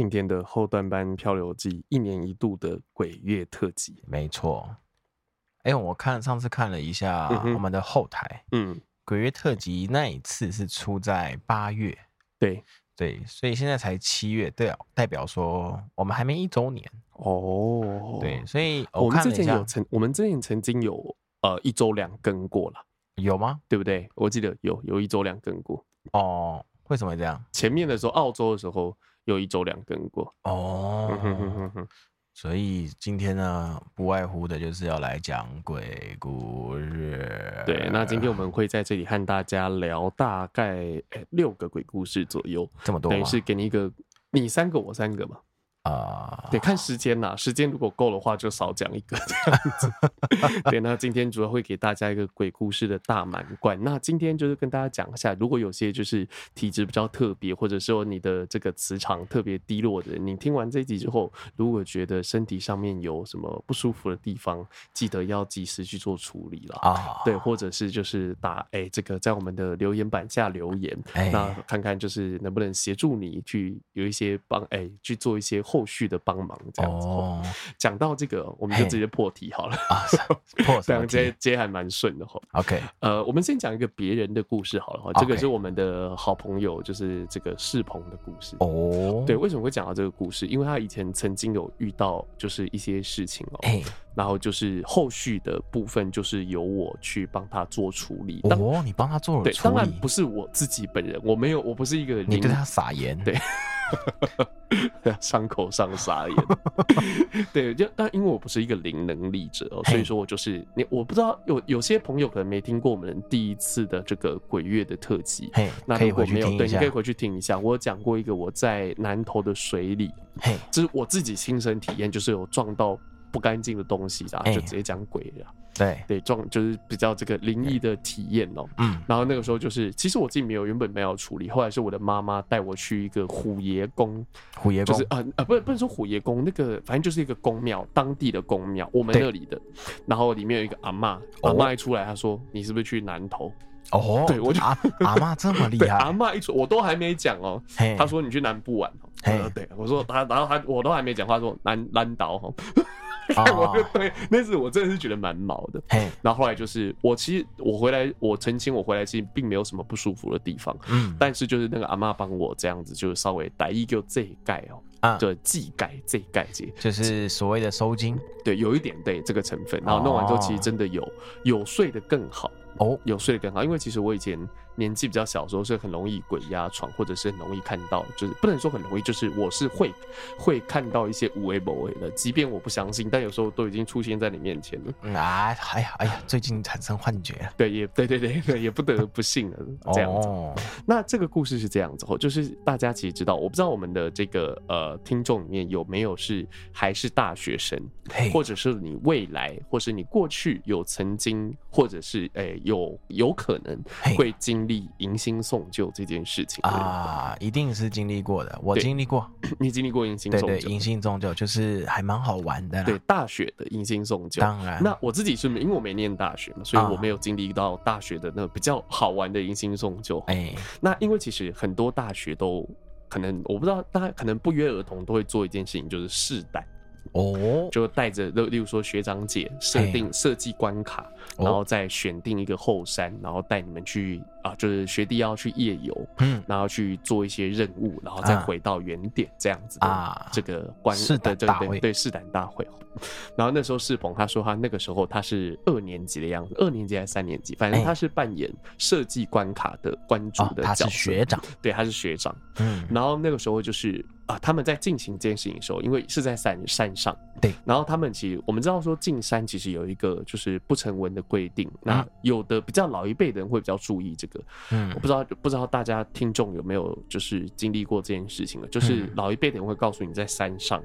今天的后段班漂流记，一年一度的鬼月特辑。没错，哎，我看上次看了一下我们的后台，嗯，鬼月特辑那一次是出在八月，对对，所以现在才七月，对，代表说我们还没一周年哦。对，所以我们之前有曾，我们之前曾经有呃一周两更过了，有吗？对不对？我记得有有一周两更过哦。为什么会这样？前面的时候，澳洲的时候有一周两更过哦，所以今天呢，不外乎的就是要来讲鬼故事。对，那今天我们会在这里和大家聊大概六个鬼故事左右，这么多，等于是给你一个，你三个，我三个嘛。啊，得看时间呐，时间如果够的话，就少讲一个这样子。对，那今天主要会给大家一个鬼故事的大满贯。那今天就是跟大家讲一下，如果有些就是体质比较特别，或者说你的这个磁场特别低落的人，你听完这一集之后，如果觉得身体上面有什么不舒服的地方，记得要及时去做处理了啊。对，或者是就是打哎、欸、这个在我们的留言板下留言，那看看就是能不能协助你去有一些帮哎、欸、去做一些。后续的帮忙这样子，讲、oh, 到这个，我们就直接破题好了。啊，破 这样接接还蛮顺的哈。OK，呃，我们先讲一个别人的故事好了哈。这个是我们的好朋友，就是这个世鹏的故事。哦、oh.，对，为什么会讲到这个故事？因为他以前曾经有遇到就是一些事情哦。然后就是后续的部分，就是由我去帮他做处理。哦，你帮他做了处理？对，当然不是我自己本人，我没有，我不是一个人。你对他撒盐？对。伤口上撒盐，对，就但因为我不是一个零能力者哦，所以说我就是你，我不知道有有些朋友可能没听过我们第一次的这个鬼月的特辑，那如果没有，对，你可以回去听一下，我有讲过一个我在南投的水里，嘿，这是我自己亲身体验，就是有撞到。不干净的东西啊，就直接讲鬼了。对对，撞就是比较这个灵异的体验哦。嗯，然后那个时候就是，其实我自己没有原本没有处理，后来是我的妈妈带我去一个虎爷宫，虎爷宫就是啊啊，不是不能说虎爷宫，那个反正就是一个宫庙，当地的宫庙，我们那里的。然后里面有一个阿嬷，阿嬷一出来，她说：“你是不是去南投？”哦，对我就阿阿嬷这么厉害，阿嬷一出，我都还没讲哦。她说：“你去南部玩。”对，我说他，然后他我都还没讲话，说南南岛哈。我就对，那次我真的是觉得蛮毛的。然后后来就是我其实我回来，我澄清我回来其实并没有什么不舒服的地方。嗯，但是就是那个阿妈帮我这样子，就是稍微打一个这一盖哦，啊，对，祭盖这盖节，就是所谓的收精，对，有一点对这个成分。然后弄完之后，其实真的有有睡得更好。哦，有睡得更好，因为其实我以前年纪比较小的时候是很容易鬼压床，或者是很容易看到，就是不能说很容易，就是我是会会看到一些无为不为的，即便我不相信，但有时候都已经出现在你面前了。嗯、啊，哎呀，哎呀，最近产生幻觉，对，也对对对对，也不得不信了这样子。哦、那这个故事是这样子哦，就是大家其实知道，我不知道我们的这个呃听众里面有没有是还是大学生，或者是你未来，或是你过去有曾经，或者是诶。欸有有可能会经历迎新送旧这件事情啊，一定是经历过的。我经历过，你经历过迎新送旧？对对，迎新送旧就是还蛮好玩的。对，大学的迎新送旧，当然。那我自己是因为我没念大学嘛，所以我没有经历到大学的那比较好玩的迎新送旧。哎，那因为其实很多大学都可能，我不知道大家可能不约而同都会做一件事情，就是试胆。哦，就带着，例如说学长姐设定设计关卡，然后再选定一个后山，然后带你们去啊，就是学弟要去夜游，嗯，然后去做一些任务，然后再回到原点这样子啊，这个关试胆大会，对，试胆大会。然后那时候世鹏他说他那个时候他是二年级的样子，二年级还是三年级，反正他是扮演设计关卡的关主的角色，他是学长，对，他是学长，嗯，然后那个时候就是。啊，他们在进行这件事情的时候，因为是在山山上，对，然后他们其实我们知道说进山其实有一个就是不成文的规定，那有的比较老一辈的人会比较注意这个，嗯，我不知道不知道大家听众有没有就是经历过这件事情了，就是老一辈的人会告诉你在山上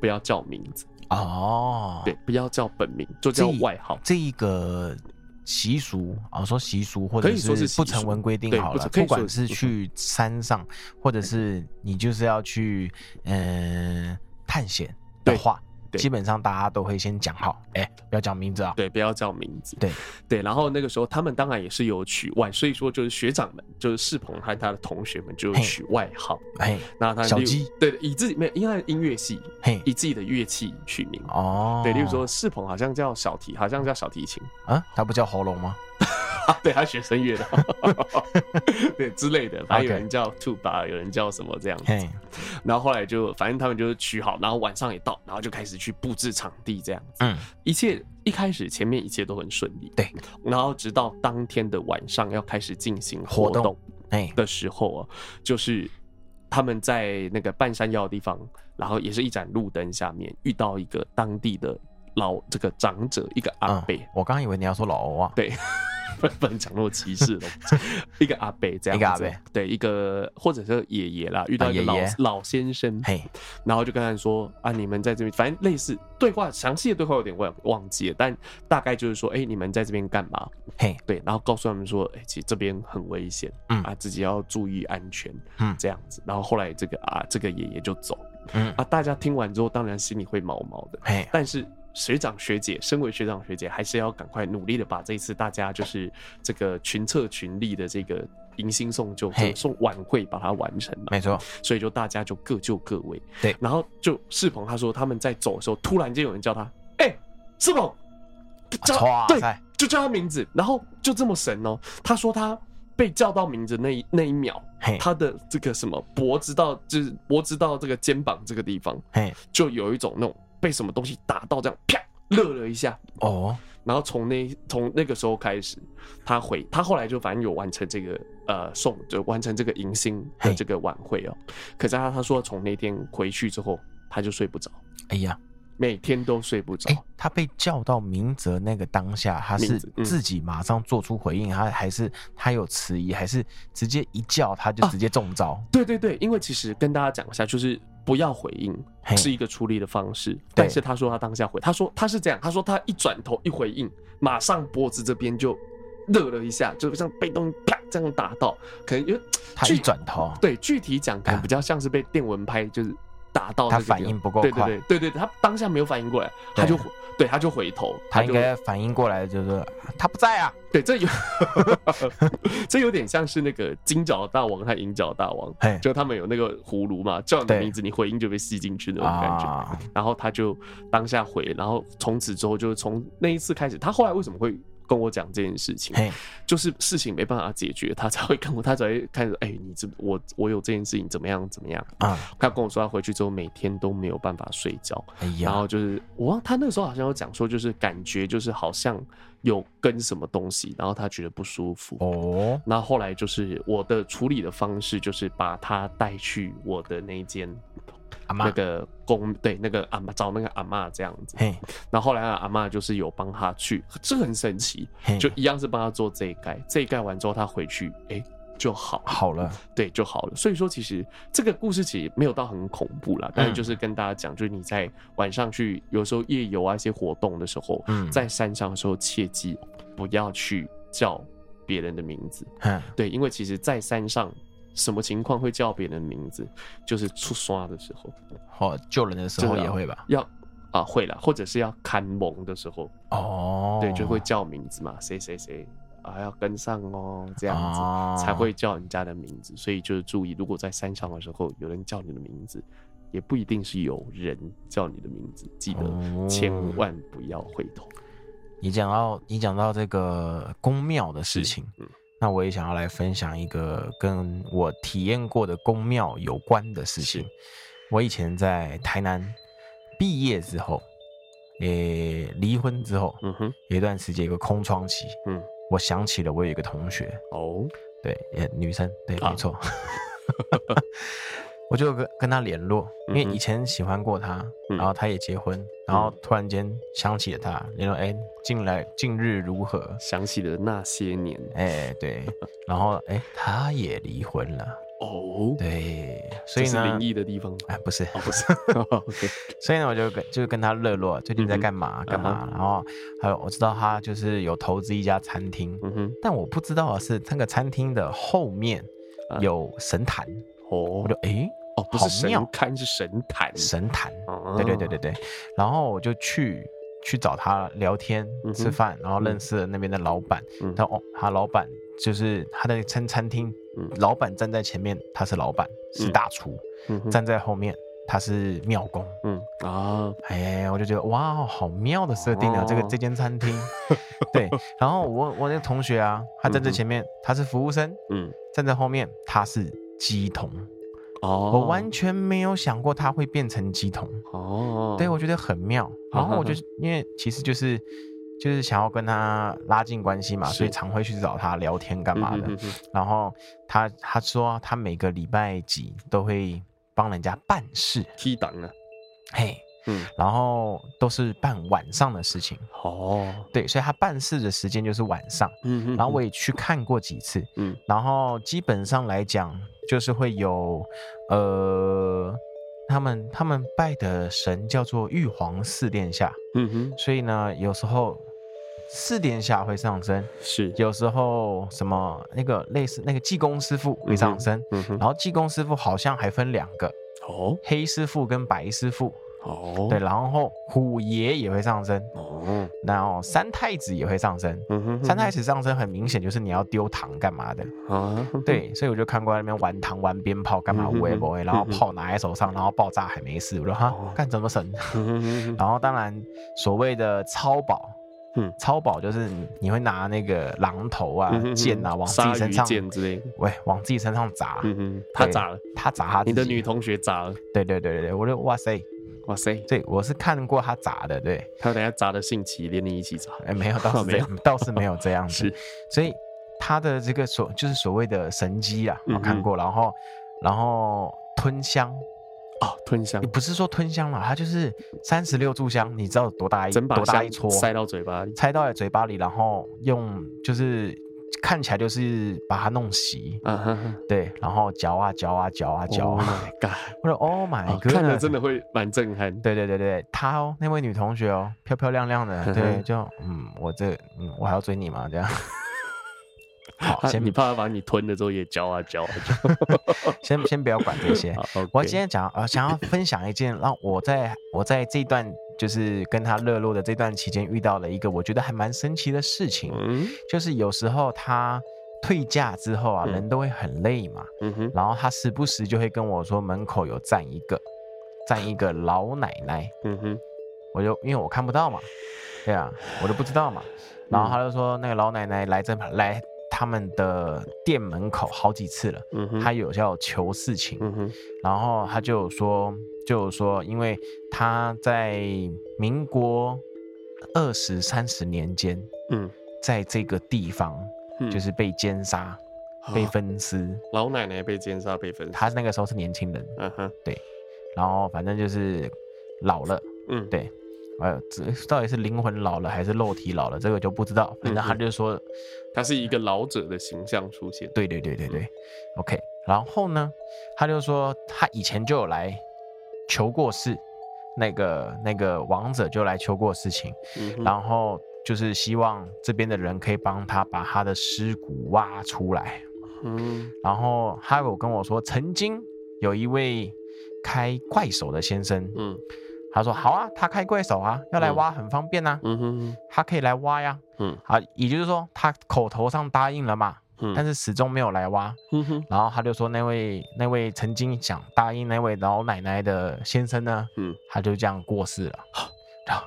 不要叫名字哦，对，不要叫本名，就叫外号，这一个。习俗啊，说习俗或者是不成文规定好了，不管是去山上，或者是你就是要去嗯探险的话，基本上大家都会先讲好，哎，不要讲名字啊，对，不要叫名字，对。对。然后那个时候他们当然也是有取外，所以说就是学长们，就是世鹏和他的同学们就取外号，哎，那他小鸡，对，以自己没有，因为音乐系，嘿，以自己的乐器取名。哦，对，例如说世鹏好像叫小提，好像叫小提琴。啊，他不叫喉咙吗？啊，对，他学声乐的，对之类的，反正有人叫 tuba，有人叫什么这样子。然后后来就，反正他们就取好，然后晚上也到，然后就开始去布置场地这样子。嗯，一切一开始前面一切都很顺利。对，然后直到当天的晚上要开始进行活动。哎。的时候啊，就是他们在那个半山腰的地方，然后也是一盏路灯下面遇到一个当地的老这个长者，一个阿伯。嗯，我刚以为你要说老欧啊。对。不 不能讲那么歧视的，一个阿伯这样子，一个阿伯，对，一个或者是爷爷啦，遇到一个老、老先生，嘿，然后就跟他说啊，你们在这边，反正类似对话，详细的对话有点忘忘记了，但大概就是说，哎、欸，你们在这边干嘛？嘿，对，然后告诉他们说，哎、欸，其实这边很危险，嗯。啊，自己要注意安全，嗯，这样子，然后后来这个啊，这个爷爷就走，嗯。啊，大家听完之后，当然心里会毛毛的，嘿，但是。学长学姐，身为学长学姐，还是要赶快努力的把这一次大家就是这个群策群力的这个迎新送旧送晚会把它完成了。没错，所以就大家就各就各位。对，然后就世鹏他说他们在走的时候，突然间有人叫他，哎、欸，世鹏，叫对，就叫他名字，然后就这么神哦。他说他被叫到名字那一那一秒，他的这个什么脖子到就是脖子到这个肩膀这个地方，就有一种那种。被什么东西打到，这样啪乐了一下哦，然后从那从那个时候开始，他回他后来就反正有完成这个呃送就完成这个迎新的这个晚会哦。可是他他说从那天回去之后他就睡不着，哎呀，每天都睡不着。欸，他被叫到明泽那个当下，他是自己马上做出回应，他还是他有迟疑，还是直接一叫他就直接中招？对对对，因为其实跟大家讲一下，就是。不要回应是一个处理的方式，但是他说他当下回，他说他是这样，他说他一转头一回应，马上脖子这边就热了一下，就像被东西啪这样打到，可能因为他一转头，对，具体讲可能比较像是被电蚊拍，就是打到他反应不够快，对对对对对，他当下没有反应过来，他就。对，他就回头，他应该反应过来，就是他不在啊。对，这有 这有点像是那个金角大王和银角大王，就他们有那个葫芦嘛，叫你的名字，你回音就被吸进去那种感觉。然后他就当下回，然后从此之后，就是从那一次开始，他后来为什么会？跟我讲这件事情，就是事情没办法解决，他才会跟我，他才会开始，哎，你这我我有这件事情怎么样怎么样啊？他跟我说他回去之后每天都没有办法睡觉，哎呀，然后就是我他那个时候好像有讲说，就是感觉就是好像有跟什么东西，然后他觉得不舒服哦。那后来就是我的处理的方式就是把他带去我的那间。那个公对那个阿妈找那个阿妈这样子，然后后来阿妈就是有帮他去，这很神奇，就一样是帮他做这一盖，这一盖完之后他回去，哎、欸、就好好了，对就好了。所以说其实这个故事其实没有到很恐怖啦，但是就是跟大家讲，就是你在晚上去有时候夜游啊一些活动的时候，在山上的时候切记不要去叫别人的名字，对，因为其实，在山上。什么情况会叫别人的名字？就是出刷的时候，哦，救人的时候也会吧？要啊，会了，或者是要看蒙的时候，哦，对，就会叫名字嘛，谁谁谁啊，要跟上哦，这样子、哦、才会叫人家的名字。所以就是注意，如果在山上的时候有人叫你的名字，也不一定是有人叫你的名字，记得千万不要回头。哦、你讲到你讲到这个宫庙的事情，嗯。那我也想要来分享一个跟我体验过的宫庙有关的事情。我以前在台南毕业之后，诶、欸，离婚之后，嗯哼，有一段时间一个空窗期，嗯，我想起了我有一个同学，哦，对，女生，对，没错。啊我就跟跟他联络，因为以前喜欢过他，嗯、然后他也结婚，嗯、然后突然间想起了他，联络哎，近来近日如何？想起了那些年，哎对，然后哎他也离婚了。哦，对，所以呢，灵异的地方。哎不是、哦、不是，OK，所以呢我就跟就跟他热络，最近在干嘛、嗯、干嘛，然后还有我知道他就是有投资一家餐厅，嗯哼，但我不知道的是那个餐厅的后面有神坛哦，我就哎。哦，不是神龛，是神坛，神坛，对对对对对。然后我就去去找他聊天吃饭，然后认识了那边的老板。嗯他哦，他老板就是他的餐餐厅，老板站在前面，他是老板，是大厨；站在后面，他是庙工。嗯啊，哎，我就觉得哇，好妙的设定啊！这个这间餐厅，对。然后我我那个同学啊，他站在前面，他是服务生。嗯，站在后面，他是鸡童。哦，我完全没有想过他会变成鸡童哦，对，我觉得很妙。然后我就 因为其实就是就是想要跟他拉近关系嘛，所以常会去找他聊天干嘛的。然后他他说他每个礼拜几都会帮人家办事，踢档啊，嘿。嗯，然后都是办晚上的事情哦，对，所以他办事的时间就是晚上。嗯哼，然后我也去看过几次，嗯，然后基本上来讲，就是会有，呃，他们他们拜的神叫做玉皇四殿下，嗯哼，所以呢，有时候四殿下会上身，是，有时候什么那个类似那个济公师傅会上身，嗯哼，然后济公师傅好像还分两个，哦，黑师傅跟白师傅。哦，oh. 对，然后虎爷也会上升，哦，oh. 然后三太子也会上升，嗯哼，三太子上升很明显就是你要丢糖干嘛的，啊，oh. 对，所以我就看过那边玩糖、玩鞭炮干嘛，我也不会，然后炮拿在手上，然后爆炸还没事，我说哈，干怎么神？然后当然所谓的超宝，嗯，超宝就是你会拿那个榔头啊、剑啊往自己身上，剑之类的，喂，往自己身上砸，嗯哼，他砸了，他砸他，你的女同学砸了，对对对对，我就哇塞。哇塞，对，我是看过他砸的，对，他等下砸的兴起，连你一起砸，哎，没有，倒是 没有，倒是没有这样子，是，所以他的这个所就是所谓的神机啊，我看过，然后然后吞香，哦，吞香，不是说吞香了，他就是三十六炷香，你知道多大一多大一撮，塞到嘴巴里，塞到嘴巴里，然后用就是。看起来就是把它弄稀，嗯哼，对，然后嚼啊嚼啊嚼啊嚼啊，Oh my god！我说 Oh my god！看着真的会蛮震撼。对对对对，她哦，那位女同学哦，漂漂亮亮的，对，就嗯，我这嗯，我还要追你吗？这样。好，先你怕他把你吞了之后也嚼啊嚼啊嚼。先先不要管这些。我今天讲呃，想要分享一件让我在我在这段。就是跟他热络的这段期间遇到了一个我觉得还蛮神奇的事情，嗯、就是有时候他退假之后啊，嗯、人都会很累嘛，嗯、哼然后他时不时就会跟我说门口有站一个站一个老奶奶，嗯、哼。我就因为我看不到嘛，对啊，我都不知道嘛，然后他就说那个老奶奶来这来他们的店门口好几次了，嗯、他有要求事情，嗯、哼然后他就说。就说，因为他在民国二十三十年间，嗯，在这个地方，嗯，就是被奸杀、嗯、被分尸。老奶奶被奸杀、被分尸。他那个时候是年轻人，嗯哼，对。然后反正就是老了，嗯，对。呃，这到底是灵魂老了还是肉体老了，这个就不知道。反正他就说，他是一个老者的形象出现。对对对对对。OK，然后呢，他就说他以前就有来。求过事，那个那个王者就来求过事情，嗯、然后就是希望这边的人可以帮他把他的尸骨挖出来。嗯，然后他有跟我说，曾经有一位开快手的先生，嗯，他说好啊，他开怪手啊，要来挖很方便啊，嗯哼，他可以来挖呀，嗯，啊，也就是说他口头上答应了嘛。嗯。但是始终没有来挖，嗯、哼。然后他就说那位那位曾经想答应那位老奶奶的先生呢，嗯，他就这样过世了。然 后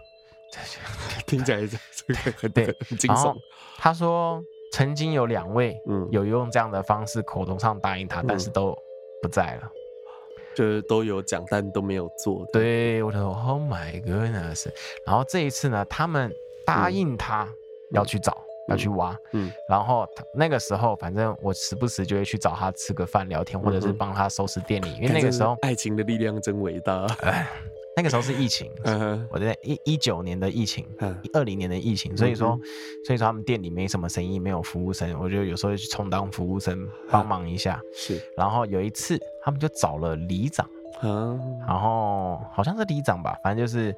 听起来这个很对，很惊悚。他说曾经有两位，嗯，有用这样的方式口头上答应他，嗯、但是都不在了，就是都有讲，但都没有做。对，我就说 Oh my goodness！然后这一次呢，他们答应他要去找。嗯要去挖，嗯，然后那个时候，反正我时不时就会去找他吃个饭聊天，或者是帮他收拾店里，因为那个时候爱情的力量真伟大。那个时候是疫情，我在一一九年的疫情，二零年的疫情，所以说，所以说他们店里没什么生意，没有服务生，我就有时候去充当服务生帮忙一下。是，然后有一次他们就找了里长，然后好像是里长吧，反正就是。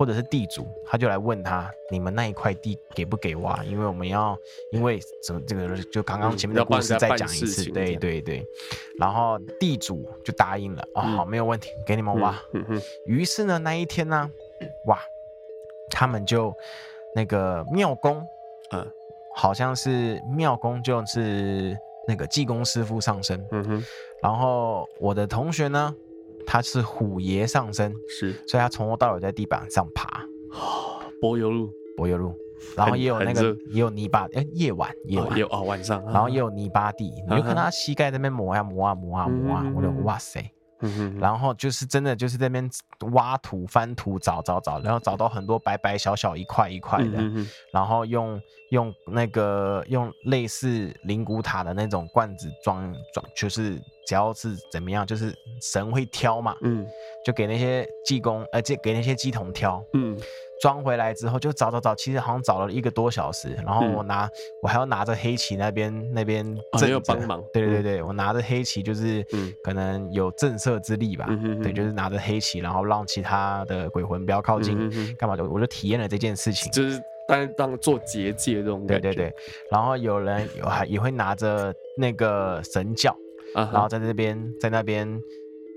或者是地主，他就来问他，你们那一块地给不给我啊？因为我们要，因为什么这个就刚刚前面的故事再讲一次，嗯、对对对。然后地主就答应了，啊、哦，好，没有问题，给你们挖。于是呢，那一天呢，哇，他们就那个庙公，嗯，好像是庙公就是那个济公师傅上身，嗯哼。然后我的同学呢，他是虎爷上身，是，所以他从头到尾在地板上爬。柏油路，柏油路，然后也有那个也有泥巴，哎，夜晚夜晚。有哦晚上，然后也有泥巴地，你就看他膝盖在那边磨啊磨啊磨啊磨啊，我就哇塞，然后就是真的就是在那边挖土翻土找找找，然后找到很多白白小小一块一块的，然后用用那个用类似灵骨塔的那种罐子装装，就是。只要是怎么样，就是神会挑嘛，嗯，就给那些济公，呃，这给那些鸡童挑，嗯，装回来之后就找找找，其实好像找了一个多小时，然后我拿，我还要拿着黑旗那边那边没有帮忙，对对对，我拿着黑旗就是，嗯，可能有震慑之力吧，对，就是拿着黑旗，然后让其他的鬼魂不要靠近，干嘛的，我就体验了这件事情，就是当当做结界这种感觉，对对。对，然后有人有还也会拿着那个神教。然后在这边，在那边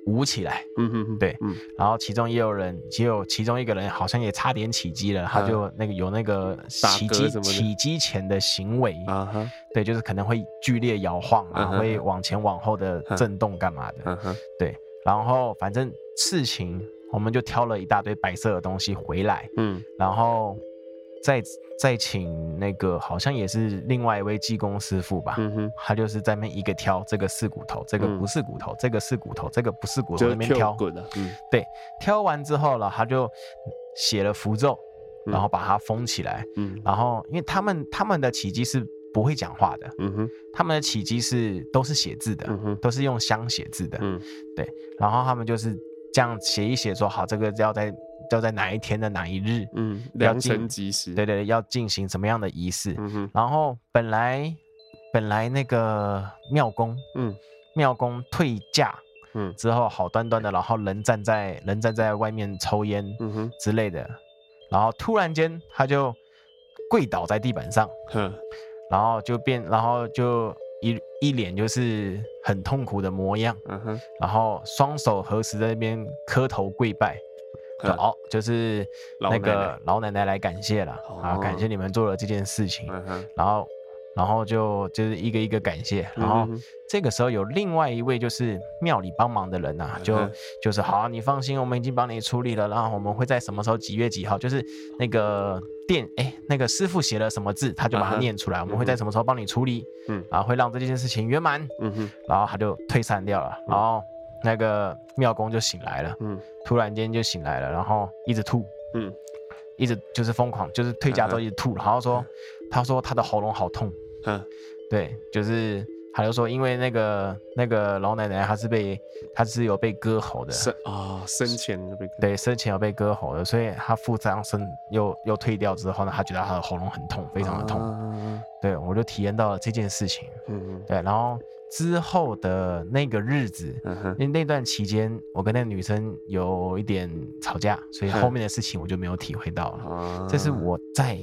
舞起来，嗯哼哼，对，嗯，然后其中也有人，只有其中一个人好像也差点起机了，他就那个有那个起机起机前的行为，啊哈，对，就是可能会剧烈摇晃啊，会往前往后的震动干嘛的，嗯哼，对，然后反正事情我们就挑了一大堆白色的东西回来，嗯，然后再。再请那个好像也是另外一位技工师傅吧，嗯哼，他就是在那一个挑，这个是骨头，这个不是骨头，嗯、这个是骨头，这个不是骨头，那边挑，嗯，对，挑完之后了，他就写了符咒，然后把它封起来，嗯，然后因为他们他们的起乩是不会讲话的，嗯哼，他们的起机是都是写字的，嗯哼，都是用香写字的，嗯，对，然后他们就是这样写一写说好，这个要在。要在哪一天的哪一日？嗯，良辰吉时。对对对，要进行什么样的仪式？嗯哼。然后本来本来那个庙公，嗯，庙公退驾，嗯，之后好端端的，然后人站在人站在外面抽烟，嗯哼之类的，然后突然间他就跪倒在地板上，哼，然后就变，然后就一一脸就是很痛苦的模样，嗯哼，然后双手合十在那边磕头跪拜。好，就是那个老奶奶来感谢了啊，感谢你们做了这件事情，然后，然后就就是一个一个感谢，然后这个时候有另外一位就是庙里帮忙的人呐，就就是好，你放心，我们已经帮你处理了，然后我们会在什么时候几月几号，就是那个店哎，那个师傅写了什么字，他就把它念出来，我们会在什么时候帮你处理，嗯，然后会让这件事情圆满，嗯哼，然后他就退散掉了，然后。那个庙公就醒来了，嗯，突然间就醒来了，然后一直吐，嗯，一直就是疯狂，就是退家之后一直吐，然后说，他说他的喉咙好痛，嗯，对，就是他就说，因为那个那个老奶奶她是被她是有被割喉的，生啊生前被对生前有被割喉的，所以她负伤身又又退掉之后呢，她觉得她的喉咙很痛，非常的痛，对，我就体验到了这件事情，嗯嗯，对，然后。之后的那个日子，因为那段期间我跟那个女生有一点吵架，所以后面的事情我就没有体会到了。这是我在，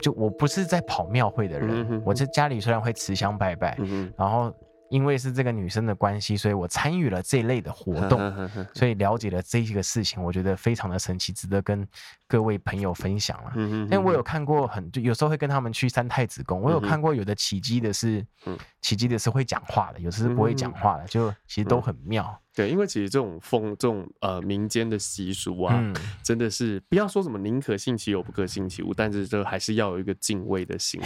就我不是在跑庙会的人，我在家里虽然会持香拜拜，然后。因为是这个女生的关系，所以我参与了这一类的活动，所以了解了这个事情，我觉得非常的神奇，值得跟各位朋友分享了。因为我有看过很，就有时候会跟他们去三太子宫，我有看过有的奇迹的是，嗯、奇迹的是会讲话的，有的是不会讲话的，就其实都很妙。对，因为其实这种风，这种呃民间的习俗啊，嗯、真的是不要说什么宁可信其有，不可信其无，但是这还是要有一个敬畏的心，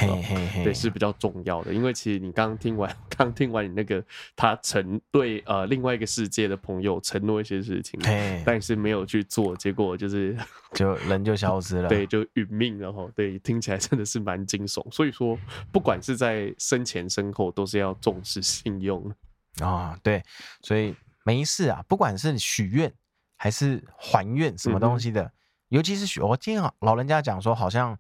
对，是比较重要的。因为其实你刚听完，刚听完你那个他承对呃另外一个世界的朋友承诺一些事情，嘿。但是没有去做，结果就是就人 就消失了，对，就殒命，然后对，听起来真的是蛮惊悚。所以说，不管是在生前身后，都是要重视信用啊、哦，对，所以。没事啊，不管是许愿还是还愿什么东西的，嗯、尤其是许，我听老人家讲说，好像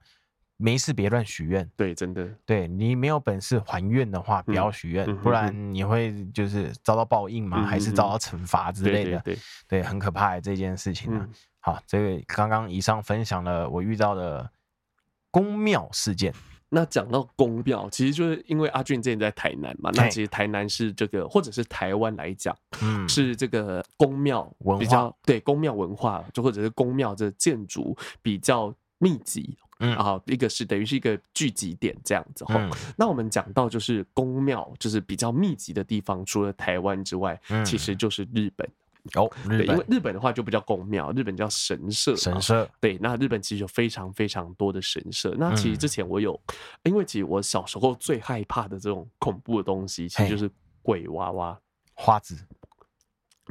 没事别乱许愿。对，真的，对你没有本事还愿的话，不要许愿，嗯、不然你会就是遭到报应嘛，嗯、还是遭到惩罚之类的。对，对，对，对，对，很可怕的这件事情啊。嗯好，这个刚刚以上分享了我遇到的宫庙事件。那讲到宫庙，其实就是因为阿俊之前在台南嘛，那其实台南是这个，或者是台湾来讲，嗯，是这个宫庙比较对宫庙文化，就或者是宫庙这建筑比较密集，嗯啊，一个是等于是一个聚集点这样子。嗯，那我们讲到就是宫庙，就是比较密集的地方，除了台湾之外，其实就是日本。哦，对，因为日本的话就不叫宫庙，日本叫神社。神社，对，那日本其实有非常非常多的神社。那其实之前我有，嗯、因为其实我小时候最害怕的这种恐怖的东西，其实就是鬼娃娃、花子，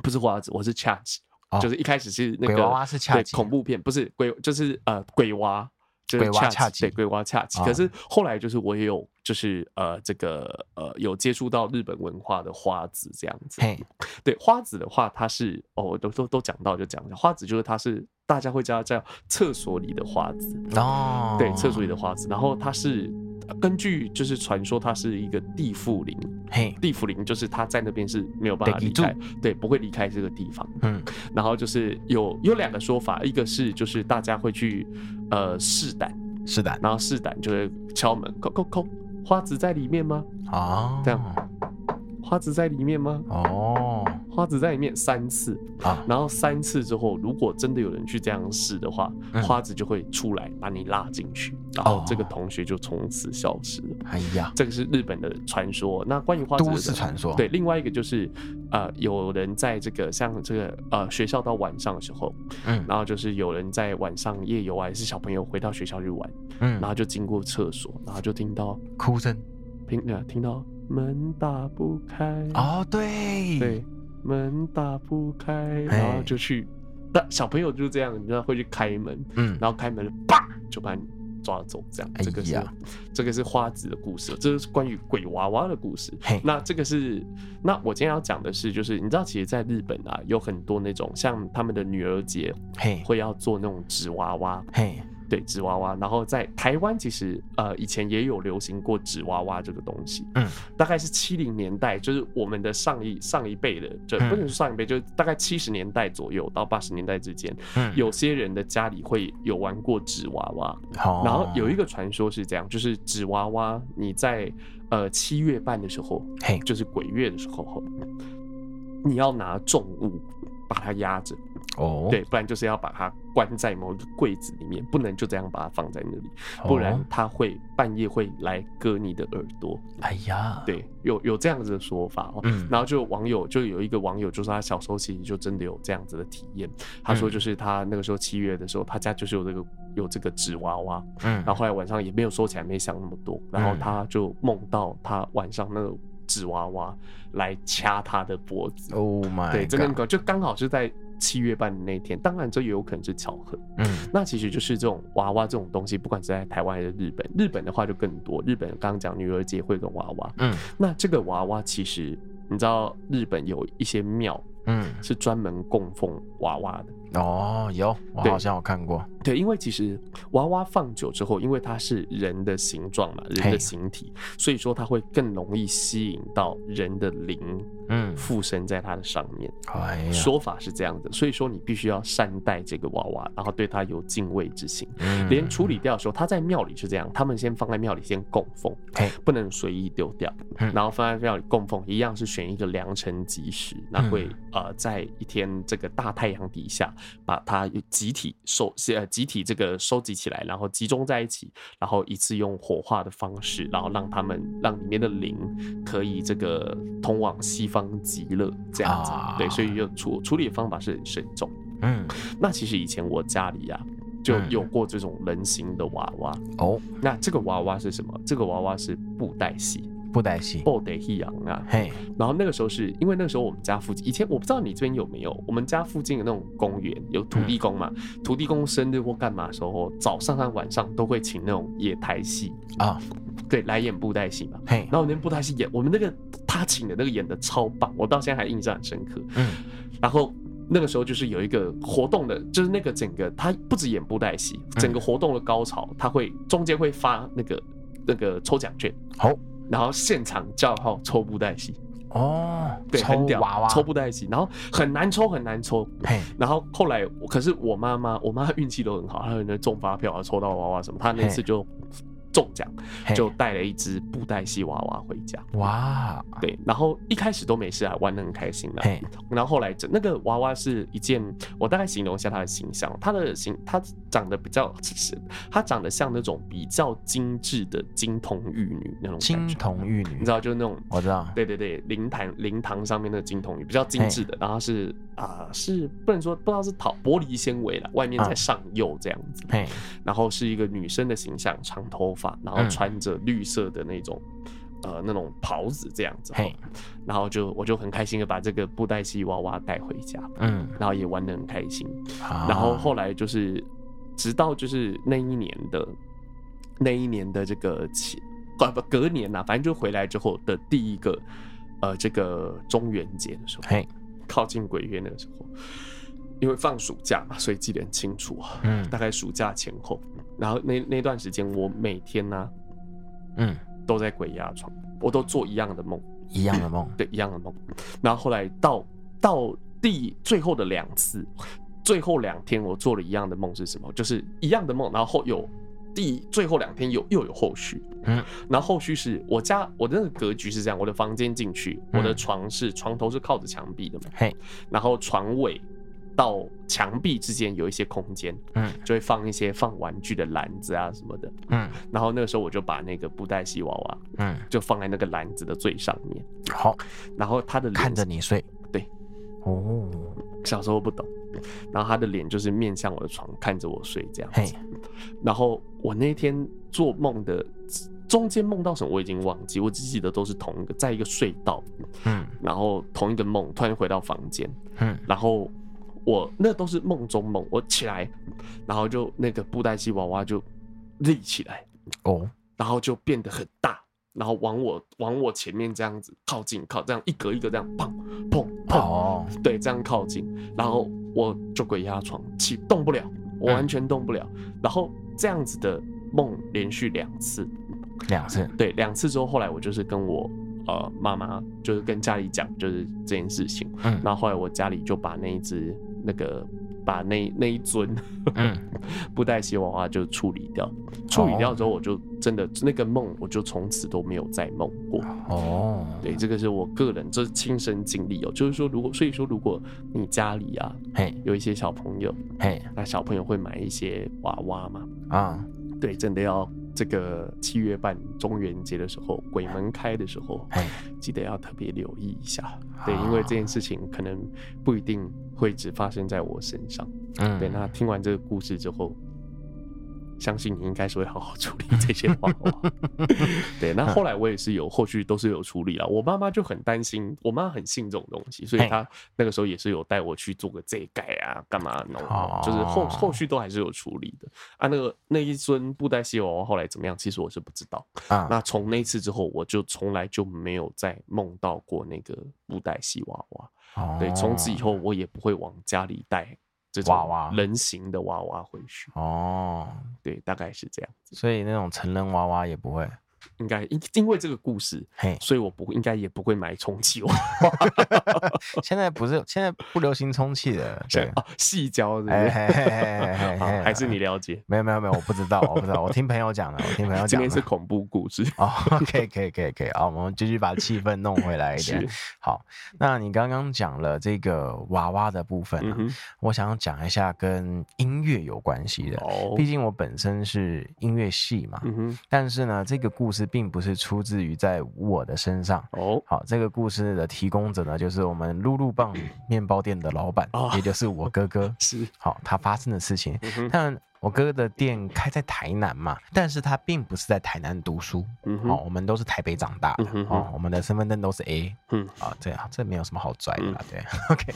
不是花子，我是恰吉，哦、就是一开始是那个鬼娃娃是恰吉恐怖片，不是鬼，就是呃鬼娃。鬼娃恰恰，对，鬼娃恰吉。可是后来就是我也有，就是呃，这个呃，有接触到日本文化的花子这样子。嘿，对，花子的话，它是哦，都都都讲到就讲一下，花子就是它是大家会叫它叫厕所里的花子哦，对，厕所里的花子。然后它是根据就是传说，它是一个地缚灵，嘿，地缚灵就是它在那边是没有办法离开，对，不会离开这个地方。嗯，然后就是有有两个说法，一个是就是大家会去。呃，试胆，试胆，然后试胆就是敲门，叩叩叩，花子在里面吗？啊，这样，花子在里面吗？哦。花子在里面三次。啊，然后三次之后，如果真的有人去这样试的话，嗯、花子就会出来把你拉进去，然后这个同学就从此消失了。哎呀，这个是日本的传说。那关于花子的都市传说，对，另外一个就是呃，有人在这个像这个呃学校到晚上的时候，嗯，然后就是有人在晚上夜游，还是小朋友回到学校去玩，嗯，然后就经过厕所，然后就听到哭声，听呃听到门打不开。哦，对对。门打不开，然后就去，那小朋友就是这样，你知道会去开门，嗯，然后开门，啪就把你抓走，这样。这个是这个是花子的故事，这个是关于鬼娃娃的故事。那这个是，那我今天要讲的是，就是你知道，其实，在日本啊，有很多那种像他们的女儿节，嘿，会要做那种纸娃娃，嘿。对纸娃娃，然后在台湾其实呃以前也有流行过纸娃娃这个东西，嗯，大概是七零年代，就是我们的上一上一辈的，就不能说上一辈，嗯、就是大概七十年代左右到八十年代之间，嗯，有些人的家里会有玩过纸娃娃，哦、然后有一个传说是这样，就是纸娃娃你在呃七月半的时候，嘿，就是鬼月的时候，你要拿重物把它压着。哦，对，不然就是要把它关在某一个柜子里面，不能就这样把它放在那里，不然它会半夜会来割你的耳朵。哎呀，对，有有这样子的说法哦。嗯，然后就网友就有一个网友就说他小时候其实就真的有这样子的体验，他说就是他那个时候七月的时候，他家就是有这个有这个纸娃娃，嗯，然后后来晚上也没有收起来，没想那么多，然后他就梦到他晚上那个纸娃娃来掐他的脖子。Oh my，对，真的就刚好是在。七月半的那天，当然这也有可能是巧合。嗯，那其实就是这种娃娃这种东西，不管是在台湾还是日本，日本的话就更多。日本刚刚讲女儿节会有娃娃，嗯，那这个娃娃其实你知道，日本有一些庙，嗯，是专门供奉娃娃的。哦，有，我好像有看过。对，因为其实娃娃放久之后，因为它是人的形状嘛，人的形体，所以说它会更容易吸引到人的灵，嗯，附身在它的上面。哎，说法是这样的，所以说你必须要善待这个娃娃，然后对它有敬畏之心。嗯，连处理掉的时候，它在庙里是这样，他们先放在庙里先供奉，不能随意丢掉。然后放在庙里供奉，一样是选一个良辰吉时，那会呃在一天这个大太阳底下。把它集体收呃集体这个收集起来，然后集中在一起，然后一次用火化的方式，然后让他们让里面的灵可以这个通往西方极乐这样子。啊、对，所以就处处理的方法是很慎重。嗯，那其实以前我家里呀、啊、就有过这种人形的娃娃哦。那这个娃娃是什么？这个娃娃是布袋戏。布袋戏，布袋戏啊，嘿，然后那个时候是因为那个时候我们家附近，以前我不知道你这边有没有，我们家附近的那种公园有土地公嘛，嗯、土地公生日或干嘛的时候，早上和晚上都会请那种野台戏。啊，对，来演布袋戏嘛，嘿，然后那布袋戏演，我们那个他请的那个演的超棒，我到现在还印象很深刻，嗯，然后那个时候就是有一个活动的，就是那个整个他不止演布袋戏，整个活动的高潮，他会中间会发那个那个抽奖券，好。然后现场叫号抽布袋戏。哦，对，很屌，娃娃。抽布袋戏，然后很难抽很难抽，嘿，然后后来可是我妈妈，我妈运气都很好，她有那中发票啊，抽到娃娃什么，她那次就。中奖就带了一只布袋戏娃娃回家。哇，对，然后一开始都没事啊，玩的很开心的。然后后来整那个娃娃是一件，我大概形容一下它的形象，它的形，它长得比较，是它长得像那种比较精致的金童玉女那种金童玉女，你知道，就是那种我知道，对对对，灵堂灵堂上面那个金童玉，比较精致的，然后是啊、呃，是不能说不知道是陶玻璃纤维了，外面在上釉这样子。然后是一个女生的形象，长头发。然后穿着绿色的那种，嗯、呃，那种袍子这样子，然后就我就很开心的把这个布袋戏娃娃带回家，嗯，然后也玩的很开心，啊、然后后来就是，直到就是那一年的那一年的这个前，不不隔年呐、啊，反正就回来之后的第一个，呃，这个中元节的时候，嘿，靠近鬼月那个时候。因为放暑假嘛，所以记得很清楚啊。嗯，大概暑假前后，然后那那段时间，我每天呢、啊，嗯，都在鬼压床，我都做一样的梦，一样的梦，对，一样的梦。然后后来到到第最后的两次，最后两天我做了一样的梦是什么？就是一样的梦，然后后有第最后两天有又有后续，嗯，然后后续是我家我的那个格局是这样，我的房间进去，我的床是床头是靠着墙壁的嘛，嘿，然后床尾。到墙壁之间有一些空间，嗯，就会放一些放玩具的篮子啊什么的，嗯，然后那个时候我就把那个布袋戏娃娃，嗯，就放在那个篮子的最上面，好，然后他的脸看着你睡，对，哦，小时候不懂，然后他的脸就是面向我的床看着我睡这样子，然后我那天做梦的中间梦到什么我已经忘记，我只记得都是同一个，在一个隧道，嗯，然后同一个梦突然回到房间，嗯，然后。我那都是梦中梦，我起来，然后就那个布袋戏娃娃就立起来哦，然后就变得很大，然后往我往我前面这样子靠近，靠这样一格一格这样砰砰砰，哦，对，这样靠近，然后我就鬼压床起动不了，我完全动不了，嗯、然后这样子的梦连续两次，两次，对，两次之后，后来我就是跟我。呃，妈妈就是跟家里讲，就是这件事情。嗯，然后后来我家里就把那一只那个把那那一尊，嗯，布袋戏娃娃就处理掉。处理掉之后，我就真的那个梦，我就从此都没有再梦过。哦，对，这个是我个人这是亲身经历哦。就是说，如果所以说，如果你家里啊，嘿，有一些小朋友，嘿，那小朋友会买一些娃娃嘛？啊，对，真的要。这个七月半中元节的时候，鬼门开的时候，记得要特别留意一下。对，因为这件事情可能不一定会只发生在我身上。嗯，对。那听完这个故事之后。相信你应该是会好好处理这些娃娃。对，那后来我也是有后续都是有处理了。我妈妈就很担心，我妈很信这种东西，所以她那个时候也是有带我去做个这改啊，干嘛弄，就是后后续都还是有处理的。啊，那个那一尊布袋戏娃娃后来怎么样？其实我是不知道。啊，那从那次之后，我就从来就没有再梦到过那个布袋戏娃娃。对，从此以后我也不会往家里带。娃娃。人形的娃娃回去。哦，对，大概是这样子，所以那种成人娃娃也不会。应该因因为这个故事，嘿，所以我不应该也不会买充气娃娃。现在不是现在不流行充气的，对啊，矽胶是不是？还是你了解？没有没有没有，我不知道，我不知道，我听朋友讲的，我听朋友讲。今天是恐怖故事哦，可以可以可以可以，好，我们继续把气氛弄回来一点。好，那你刚刚讲了这个娃娃的部分，我想讲一下跟音乐有关系的。哦，毕竟我本身是音乐系嘛，嗯哼，但是呢，这个故事。并不是出自于在我的身上哦。好，这个故事的提供者呢，就是我们露露棒面包店的老板，也就是我哥哥。是，好，他发生的事情。但我哥哥的店开在台南嘛，但是他并不是在台南读书。嗯哦，我们都是台北长大的。嗯哦，我们的身份证都是 A。嗯，啊，这样，这没有什么好拽的啦。对，OK。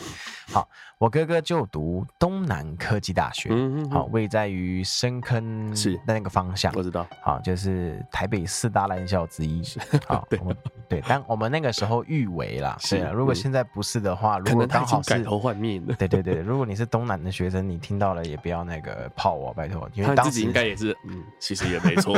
好，我哥哥就读东南科技大学。嗯嗯。好，位在于深坑是那个方向。我知道。好，就是台北四大烂校之一。好，对。对，但我们那个时候誉为啦，是啊。如果现在不是的话，如果刚好是改头换面的，对对对，如果你是东南的学生，你听到了也不要那个泡我，拜托，因为当时自己应该也是，嗯，其实也没错。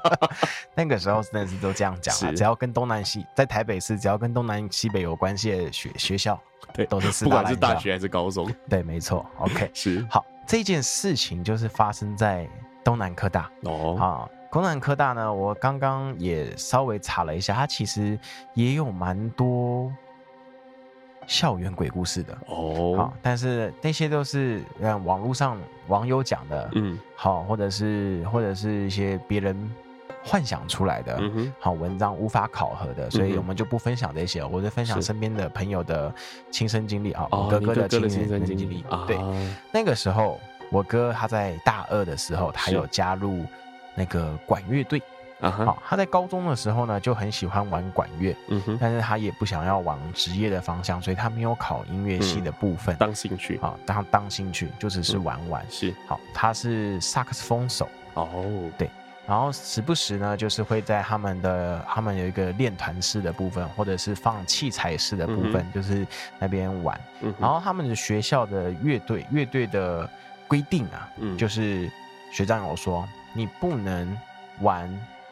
那个时候真的是都这样讲啊，只要跟东南西在台北市，只要跟东南西北有关系的学学校，对，都是不管是大学还是高中，对，没错。OK，是好，这件事情就是发生在东南科大哦，啊。东南科大呢，我刚刚也稍微查了一下，它其实也有蛮多校园鬼故事的哦。好，但是那些都是嗯网络上网友讲的，嗯，好，或者是或者是一些别人幻想出来的，嗯，好文章无法考核的，所以我们就不分享这些，我就分享身边的朋友的亲身经历啊，我哥哥的亲身经历。对，那个时候我哥他在大二的时候，他有加入。那个管乐队，啊，好，他在高中的时候呢，就很喜欢玩管乐，嗯哼，但是他也不想要往职业的方向，所以他没有考音乐系的部分，当兴趣，啊，当当兴趣，就只是玩玩，是，好，他是萨克斯风手，哦，对，然后时不时呢，就是会在他们的他们有一个练团式的部分，或者是放器材式的部分，就是那边玩，然后他们的学校的乐队乐队的规定啊，嗯，就是学长有说。你不能玩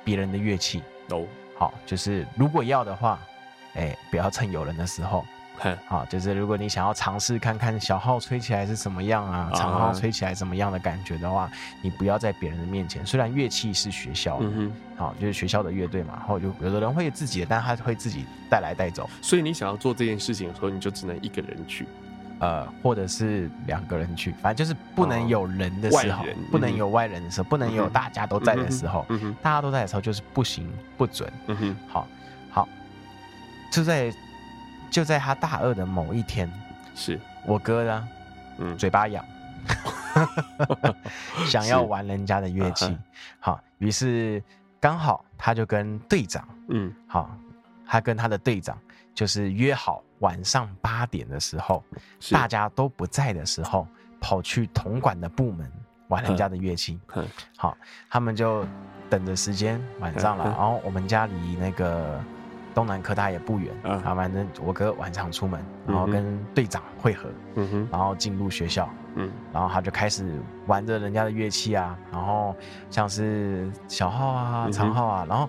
别人的乐器哦。好，就是如果要的话，哎、欸，不要趁有人的时候。好，就是如果你想要尝试看看小号吹起来是什么样啊，长号吹起来什么样的感觉的话，你不要在别人的面前。虽然乐器是学校的，嗯，好，就是学校的乐队嘛，然后就有的人会有自己的，但他会自己带来带走。所以你想要做这件事情的时候，你就只能一个人去。呃，或者是两个人去，反正就是不能有人的时候，不能有外人的时候，不能有大家都在的时候，大家都在的时候就是不行，不准。嗯哼，好，好，就在就在他大二的某一天，是。我哥呢，嗯，嘴巴痒，想要玩人家的乐器，好，于是刚好他就跟队长，嗯，好，他跟他的队长就是约好。晚上八点的时候，大家都不在的时候，跑去铜管的部门玩人家的乐器。好，他们就等着时间晚上了。然后我们家离那个东南科大也不远。啊，反正我哥晚上出门，然后跟队长会合。嗯哼，然后进入学校。嗯，然后他就开始玩着人家的乐器啊，然后像是小号啊、长号啊，然后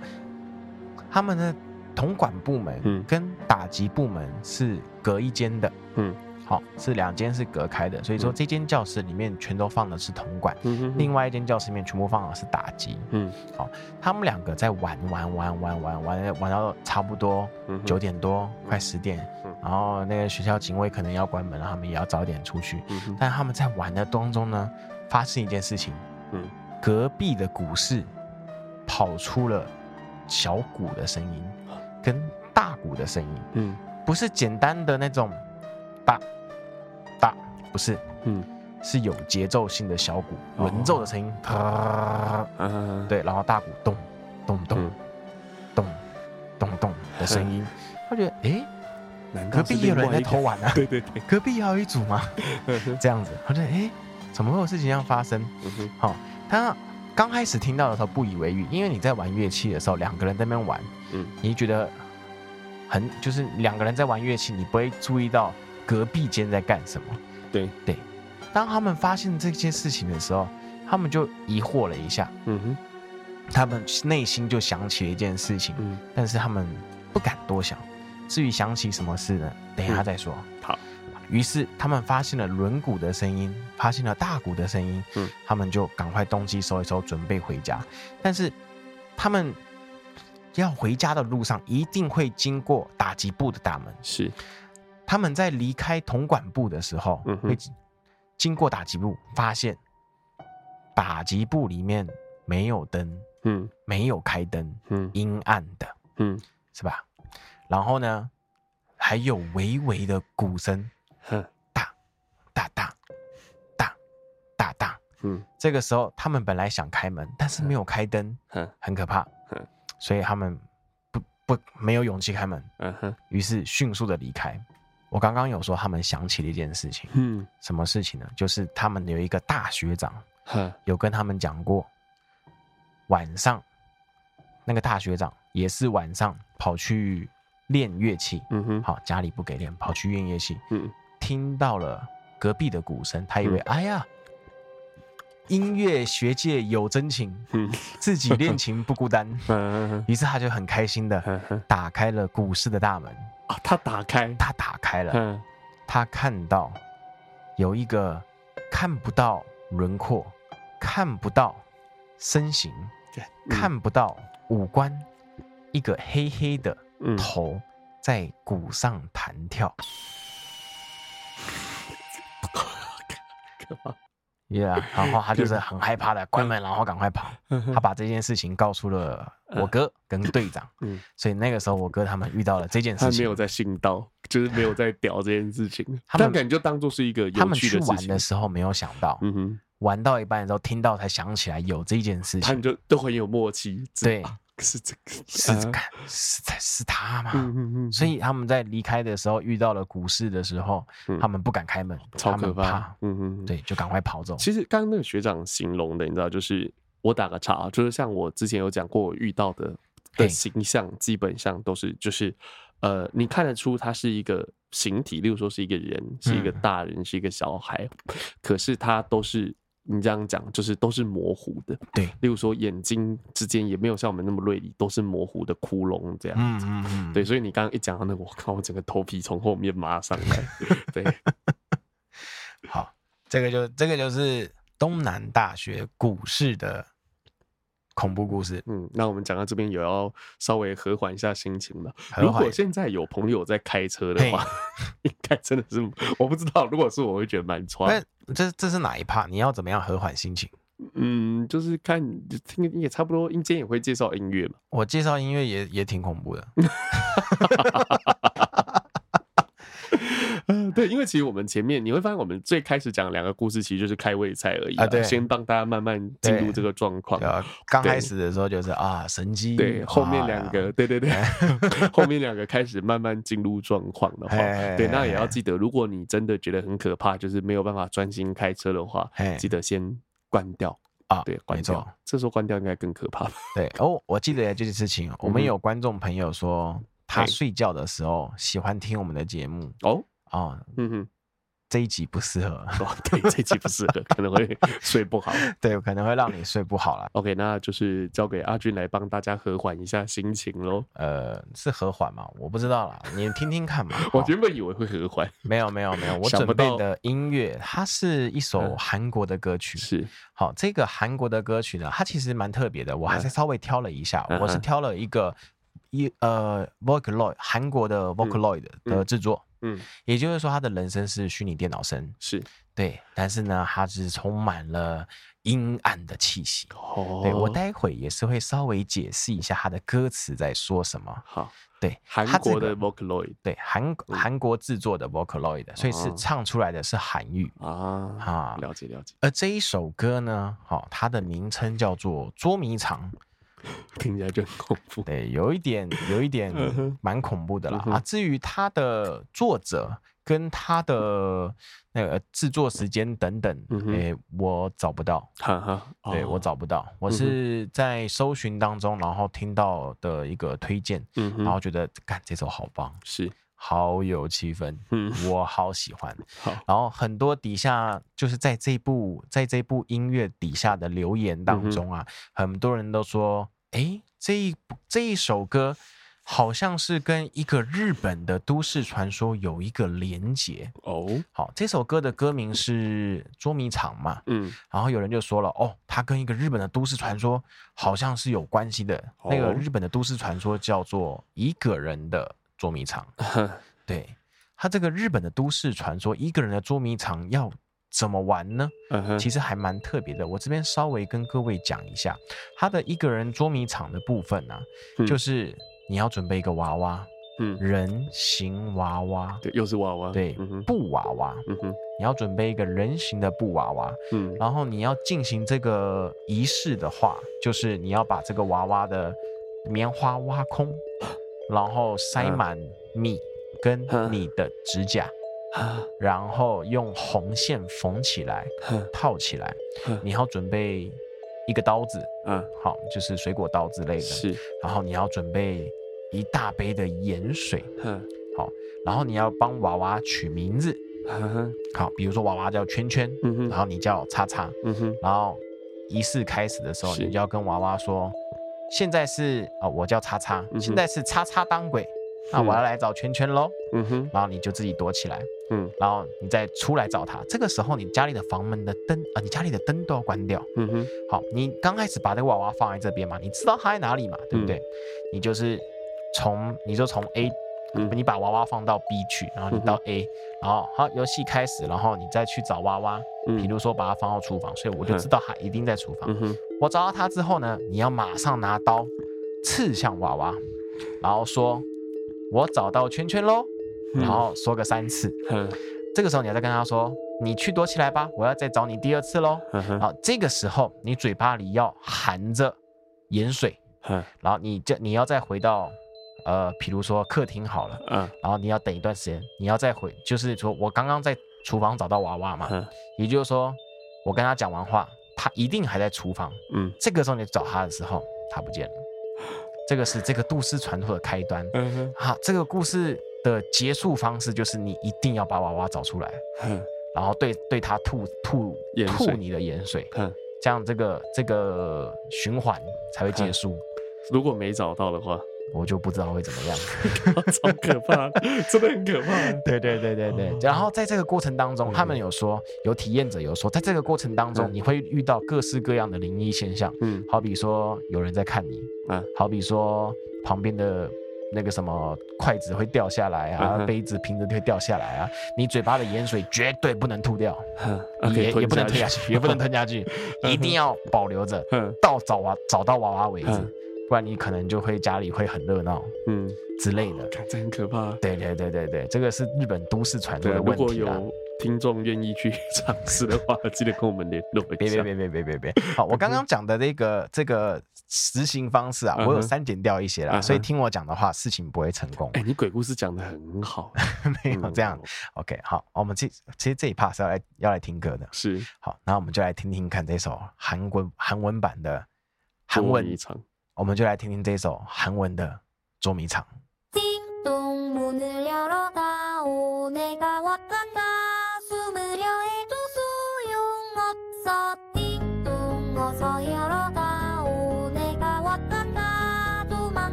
他们的。铜管部门跟打击部门是隔一间的，嗯，好，是两间是隔开的，所以说这间教室里面全都放的是铜管，嗯，另外一间教室里面全部放的是打击，嗯，好，他们两个在玩玩玩玩玩玩玩到差不多九点多快十点，然后那个学校警卫可能要关门了，他们也要早点出去，但他们在玩的当中呢，发生一件事情，嗯，隔壁的股市跑出了小鼓的声音。跟大鼓的声音，嗯，不是简单的那种，大，大，不是，嗯，是有节奏性的小鼓轮奏的声音，啊，对，然后大鼓咚，咚咚，咚，咚咚的声音，他觉得，哎，隔壁也有人在偷玩啊，对对对，隔壁还有一组吗？这样子，他觉得，哎，怎么会有事情这样发生？好，他刚开始听到的时候不以为意，因为你在玩乐器的时候，两个人在那边玩。嗯，你觉得很就是两个人在玩乐器，你不会注意到隔壁间在干什么？对对。当他们发现这件事情的时候，他们就疑惑了一下。嗯哼，他们内心就想起了一件事情，嗯，但是他们不敢多想。至于想起什么事呢？等一下再说。嗯、好。于是他们发现了轮毂的声音，发现了大鼓的声音。嗯，他们就赶快东西收一收，准备回家。但是他们。要回家的路上，一定会经过打击部的大门。是，他们在离开统管部的时候，嗯、会经过打击部，发现打击部里面没有灯，嗯，没有开灯，嗯，阴暗的，嗯，是吧？然后呢，还有微微的鼓声，哼，哒哒哒哒哒哒，嗯，这个时候他们本来想开门，但是没有开灯，哼，很可怕，哼。所以他们不不没有勇气开门，嗯哼，于是迅速的离开。我刚刚有说他们想起了一件事情，嗯，什么事情呢？就是他们有一个大学长，哼，有跟他们讲过，晚上那个大学长也是晚上跑去练乐器，嗯哼，好，家里不给练，跑去练乐器，嗯，听到了隔壁的鼓声，他以为，嗯、哎呀，音乐学界有真情，嗯，自己练琴不孤单，嗯，于是他就很开心的打开了股市的大门，啊，他打开，他打开了，嗯，他看到有一个看不到轮廓，看不到身形，嗯、看不到五官，一个黑黑的。头在鼓上弹跳 ，，Yeah，然后他就是很害怕的关门，然后赶快跑。他把这件事情告诉了我哥跟队长，嗯，所以那个时候我哥他们遇到了这件事情，他没有在信道，就是没有在屌这件事情，他们感觉就当做是一个有趣的。他们去玩的时候没有想到，嗯哼，玩到一半的时候听到才想起来有这件事情，他们就都很有默契，对。是这个，是这个，是在是他吗？所以他们在离开的时候遇到了股市的时候，他们不敢开门，超可怕。嗯嗯，对，就赶快跑走。其实刚刚那个学长形容的，你知道，就是我打个岔，就是像我之前有讲过，我遇到的的形象基本上都是，就是呃，你看得出他是一个形体，例如说是一个人，是一个大人，是一个小孩，可是他都是。你这样讲就是都是模糊的，对。例如说眼睛之间也没有像我们那么锐利，都是模糊的窟窿这样子。嗯嗯嗯。对，所以你刚刚一讲到那个，我靠，我整个头皮从后面麻上来。对。好，这个就这个就是东南大学股市的。恐怖故事，嗯，那我们讲到这边，也要稍微和缓一下心情了。如果现在有朋友在开车的话，应该真的是我不知道。如果是我会觉得蛮喘。这这是哪一 part？你要怎么样和缓心情？嗯，就是看听也差不多，音间也会介绍音乐嘛。我介绍音乐也也挺恐怖的。嗯，对，因为其实我们前面你会发现，我们最开始讲两个故事，其实就是开胃菜而已啊。对，先帮大家慢慢进入这个状况。刚开始的时候就是啊，神机。对，后面两个，对对 对，后面两个开始慢慢进入状况的话，对，那也要记得，如果你真的觉得很可怕，就是没有办法专心开车的话，记得先关掉啊。对，关掉。这时候关掉应该更可怕。对哦，我记得这件事情，我们有观众朋友说，他睡觉的时候喜欢听我们的节目哦。哦，嗯哼，这一集不适合，哦，对，这一集不适合，可能会 睡不好，对，可能会让你睡不好了。OK，那就是交给阿军来帮大家和缓一下心情喽。呃，是和缓吗？我不知道啦，你听听看嘛。我原本以为会和缓，没有，没有，没有。我准备的音乐，它是一首韩国的歌曲。是，好，这个韩国的歌曲呢，它其实蛮特别的。我还是稍微挑了一下，我是挑了一个一呃 Vocaloid 韩国的 Vocaloid 的制作。嗯，也就是说，他的人声是虚拟电脑声，是对，但是呢，它是充满了阴暗的气息。哦，对，我待会也是会稍微解释一下他的歌词在说什么。好，对，韩国的 Vocaloid，对，韩韩国制作的 Vocaloid，所以是唱出来的是韩语啊。哈，了解了解。而这一首歌呢，好，它的名称叫做捉迷藏。听起来就很恐怖，对，有一点，有一点 蛮恐怖的啦。啊，至于它的作者跟它的那个制作时间等等，哎，我找不到，对，我找不到，我是在搜寻当中，然后听到的一个推荐，然后觉得，干，这首好棒，是好有气氛，嗯我好喜欢。好然后很多底下就是在这部在这部音乐底下的留言当中啊，很多人都说。哎，这一这一首歌好像是跟一个日本的都市传说有一个连结哦。好，这首歌的歌名是捉迷藏嘛？嗯，然后有人就说了，哦，它跟一个日本的都市传说好像是有关系的。哦、那个日本的都市传说叫做一个人的捉迷藏。对，他这个日本的都市传说，一个人的捉迷藏要。怎么玩呢？其实还蛮特别的。我这边稍微跟各位讲一下，他的一个人捉迷藏的部分呢、啊，嗯、就是你要准备一个娃娃，嗯，人形娃娃，对，又是娃娃，对，嗯、布娃娃，嗯哼，你要准备一个人形的布娃娃，嗯，然后你要进行这个仪式的话，就是你要把这个娃娃的棉花挖空，然后塞满米跟你的指甲。然后用红线缝起来，套起来。你要准备一个刀子，嗯，好，就是水果刀之类的。是。然后你要准备一大杯的盐水，嗯好，然后你要帮娃娃取名字，好，比如说娃娃叫圈圈，然后你叫叉叉，然后仪式开始的时候，你就要跟娃娃说，现在是哦，我叫叉叉，现在是叉叉当鬼，那我要来找圈圈喽，嗯哼然后你就自己躲起来。嗯，然后你再出来找他，这个时候你家里的房门的灯啊、呃，你家里的灯都要关掉。嗯哼，好，你刚开始把这个娃娃放在这边嘛，你知道他在哪里嘛，对不对？嗯、你就是从你就从 A，、嗯、你把娃娃放到 B 去，然后你到 A，、嗯、然后好，游戏开始，然后你再去找娃娃，比如说把它放到厨房，所以我就知道它一定在厨房。我找到它之后呢，你要马上拿刀刺向娃娃，然后说：“我找到圈圈喽。”然后说个三次，嗯，这个时候你要再跟他说，你去躲起来吧，我要再找你第二次喽。好，这个时候你嘴巴里要含着盐水，然后你就你要再回到，呃，比如说客厅好了，嗯，然后你要等一段时间，你要再回，就是说我刚刚在厨房找到娃娃嘛，也就是说我跟他讲完话，他一定还在厨房，嗯，这个时候你找他的时候，他不见了，这个是这个都市传说的开端，嗯哼，好，这个故事。的结束方式就是你一定要把娃娃找出来，嗯、然后对对他吐吐吐你的盐水，嗯、这样这个这个循环才会结束。如果没找到的话，我就不知道会怎么样，超可怕，真的很可怕。对对对对对，然后在这个过程当中，他们有说有体验者有说，在这个过程当中你会遇到各式各样的灵异现象，嗯，好比说有人在看你，啊，好比说旁边的。那个什么筷子会掉下来啊，嗯、杯子瓶子会掉下来啊，你嘴巴的盐水绝对不能吐掉，也也不能吞下去，也不能吞下去，一定要保留着，到找娃找到娃娃为止，不然你可能就会家里会很热闹，嗯之类的，这很可怕。对对对对对，这个是日本都市传说的问题啊。听众愿意去尝试的话，记得跟我们联络一下。别别别别别别别！好，我刚刚讲的那个这个实行方式啊，我有删减掉一些啦，所以听我讲的话，事情不会成功。哎，你鬼故事讲的很好，没有这样。OK，好，我们这其实这一 part 是要来要来听歌的。是，好，那我们就来听听看这首韩文韩文版的韩文，我们就来听听这首韩文的捉迷藏。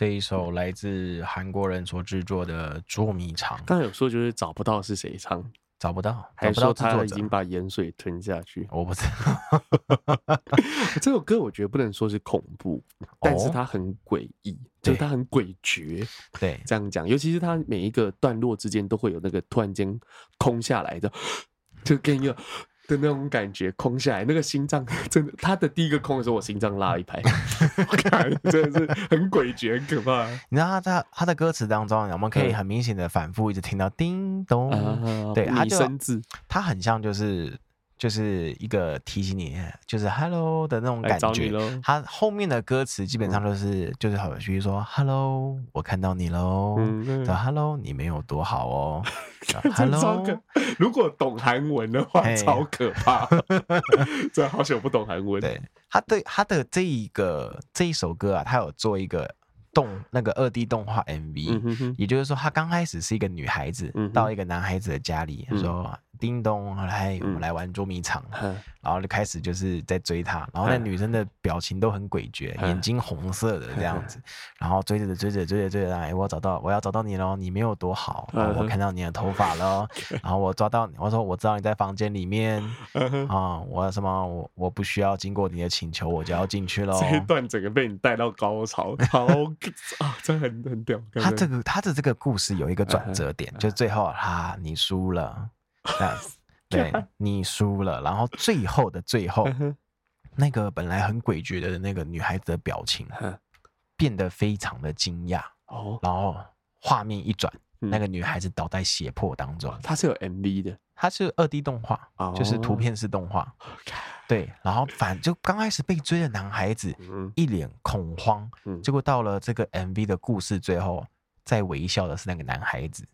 这一首来自韩国人所制作的《捉迷藏》，刚才有说就是找不到是谁唱，找不到，还说他已经把盐水吞下去。我不知道，这首歌我觉得不能说是恐怖，但是它很诡异，就是它很诡谲。对，这样讲，尤其是它每一个段落之间都会有那个突然间空下来的，就跟一个。的那种感觉，空下来，那个心脏 真的，他的第一个空的时候，我心脏拉一拍，我看真的是很诡谲，很可怕。你知道他在他的歌词当中，我们可以很明显的反复一直听到叮咚，嗯、对，他就他很像就是。就是一个提醒你，就是 “hello” 的那种感觉。它后面的歌词基本上都是，就是好，比如说 “hello”，我看到你喽。嗯，“hello”，你没有多好哦。Hello，如果懂韩文的话，超可怕。真好久不懂韩文。对，他对他的这一个这一首歌啊，他有做一个动那个二 D 动画 MV，也就是说，他刚开始是一个女孩子到一个男孩子的家里，说。叮咚，来，我们来玩捉迷藏。嗯、然后就开始就是在追他，然后那女生的表情都很诡谲，嗯、眼睛红色的这样子，嗯、然后追着追着追着追着，哎，我找到，我要找到你喽，你没有多好，嗯、我看到你的头发了，嗯、然后我抓到你，我说我知道你在房间里面，嗯、啊，我什么，我我不需要经过你的请求，我就要进去喽。这一段整个被你带到高潮，好 啊，真的很很屌。他这个他的这个故事有一个转折点，嗯、就最后哈，你输了。对，你输了，然后最后的最后，那个本来很诡谲的那个女孩子的表情变得非常的惊讶哦，然后画面一转，那个女孩子倒在血泊当中。它是有 MV 的，它是二 D 动画，就是图片式动画。对，然后反就刚开始被追的男孩子一脸恐慌，结果到了这个 MV 的故事最后，在微笑的是那个男孩子。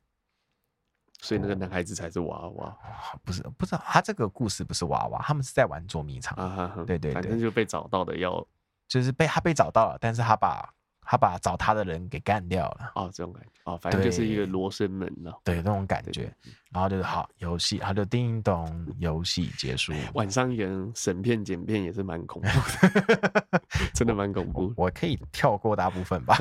所以那个男孩子才是娃娃，不是不知道他这个故事不是娃娃，他们是在玩捉迷藏。啊、对对对，反正就被找到的要，就是被他被找到了，但是他把。他把找他的人给干掉了哦，这种感觉哦，反正就是一个罗生门了，对，那种感觉。然后就是好游戏，他就叮咚，游戏结束。晚上演审片剪片也是蛮恐怖的，真的蛮恐怖。我可以跳过大部分吧？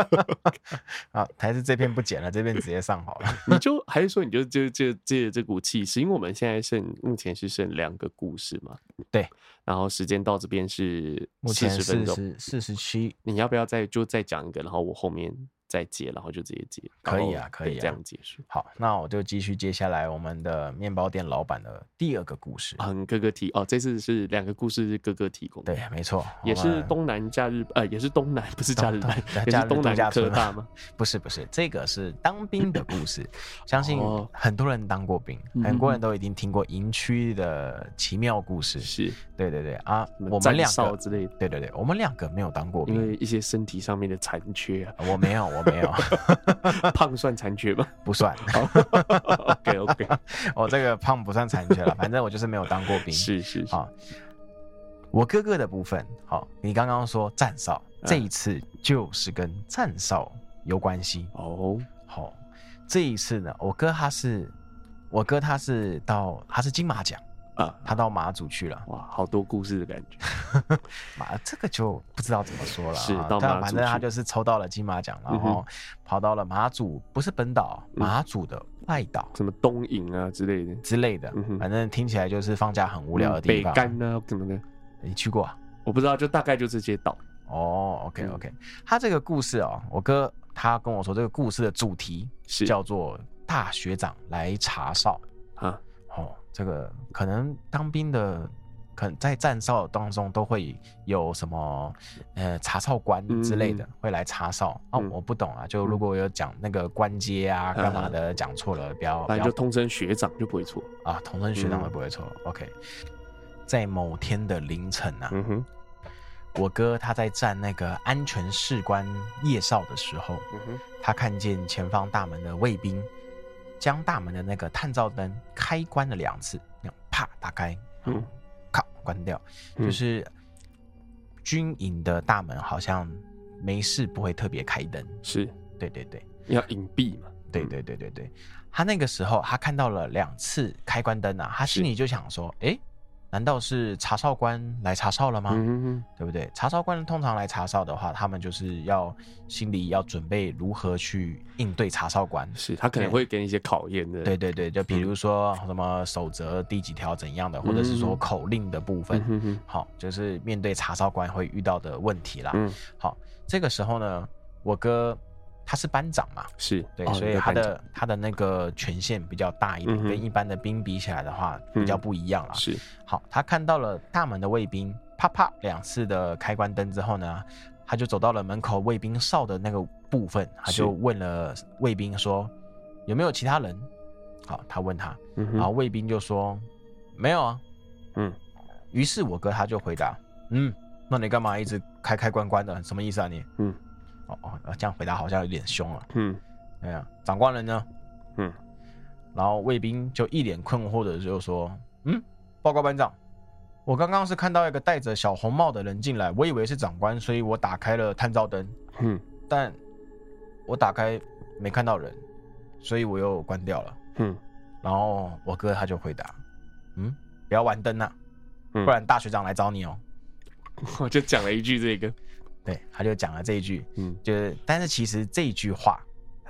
啊，还是这篇不剪了，这边直接上好了。你就还是说你就就就借着这股气势，因为我们现在剩目前是剩两个故事嘛？对。然后时间到这边是四十分钟，四十七。你要不要再就再讲一个？然后我后面。再接，然后就直接接，可以啊，可以啊这样结束。好，那我就继续接下来我们的面包店老板的第二个故事。嗯，哥哥提哦，这次是两个故事是哥哥提供。对，没错，也是东南假日，呃，也是东南，不是假日班，也是东南科大吗？不是，不是，这个是当兵的故事。相信很多人当过兵，很多人都已经听过营区的奇妙故事。是，对对对啊，我们两个之类的，对对对，我们两个没有当过兵，因为一些身体上面的残缺啊，我没有。我没有，胖算残缺吗？不算。OK OK，我这个胖不算残缺了，反正我就是没有当过兵。是是好，我哥哥的部分，好，你刚刚说站哨，这一次就是跟站哨有关系哦。好，这一次呢，我哥他是，我哥他是到，他是金马奖。啊，他到马祖去了，哇，好多故事的感觉。马这个就不知道怎么说了，是到马祖，反正他就是抽到了金马奖，然后跑到了马祖，不是本岛，马祖的外岛，什么东引啊之类的之类的，反正听起来就是放假很无聊的地方。北竿呢？怎么的？你去过？我不知道，就大概就这些岛。哦，OK OK，他这个故事哦，我哥他跟我说，这个故事的主题是叫做大学长来查哨啊。这个可能当兵的，可能在站哨当中都会有什么呃查哨官之类的会来查哨。啊，我不懂啊，就如果有讲那个官阶啊干嘛的讲错了，不要，反正就通称学长就不会错。啊，通称学长就不会错。OK，在某天的凌晨啊，我哥他在站那个安全士官夜哨的时候，他看见前方大门的卫兵。将大门的那个探照灯开关了两次，啪打开，嗯，咔关掉，嗯、就是军营的大门好像没事不会特别开灯，是。对对对，要隐蔽嘛，对对对对对，他那个时候他看到了两次开关灯啊，他心里就想说，哎是，难道是查哨官来查哨了吗？嗯哼哼对不对？查哨官通常来查哨的话，他们就是要心里要准备如何去应对查哨官。是他可能会给你一些考验的。对对对，就比如说什么守则第几条怎样的，嗯、或者是说口令的部分。嗯哼好，就是面对查哨官会遇到的问题啦。嗯，好，这个时候呢，我哥。他是班长嘛？是对，哦、所以他的他的那个权限比较大一点，嗯、跟一般的兵比起来的话，比较不一样了。是，好，他看到了大门的卫兵，啪啪两次的开关灯之后呢，他就走到了门口卫兵哨的那个部分，他就问了卫兵说：“有没有其他人？”好，他问他，嗯、然后卫兵就说：“没有啊。”嗯，于是我哥他就回答：“嗯，那你干嘛一直开开关关的？什么意思啊你？”嗯。哦哦，这样回答好像有点凶了。嗯，哎呀，长官人呢？嗯，然后卫兵就一脸困惑的就说：“嗯，报告班长，我刚刚是看到一个戴着小红帽的人进来，我以为是长官，所以我打开了探照灯。嗯，但我打开没看到人，所以我又关掉了。嗯，然后我哥他就回答：嗯，不要玩灯呐，不然大学长来找你哦。我就讲了一句这个。”对，他就讲了这一句，嗯，就是，但是其实这一句话，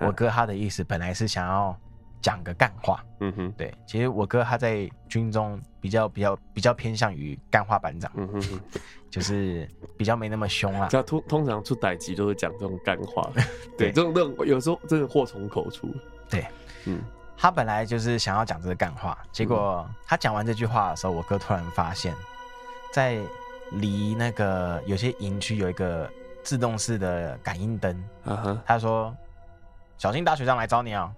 我哥他的意思本来是想要讲个干话，嗯哼，对，其实我哥他在军中比较比较比较偏向于干话班长，嗯哼哼，就是比较没那么凶啊。通通常出歹机都是讲这种干话，对，这种这种有时候真的祸从口出，对，嗯，他本来就是想要讲这个干话，结果他讲完这句话的时候，我哥突然发现，在。离那个有些营区有一个自动式的感应灯，uh. 他说：“小心大学长来找你啊！”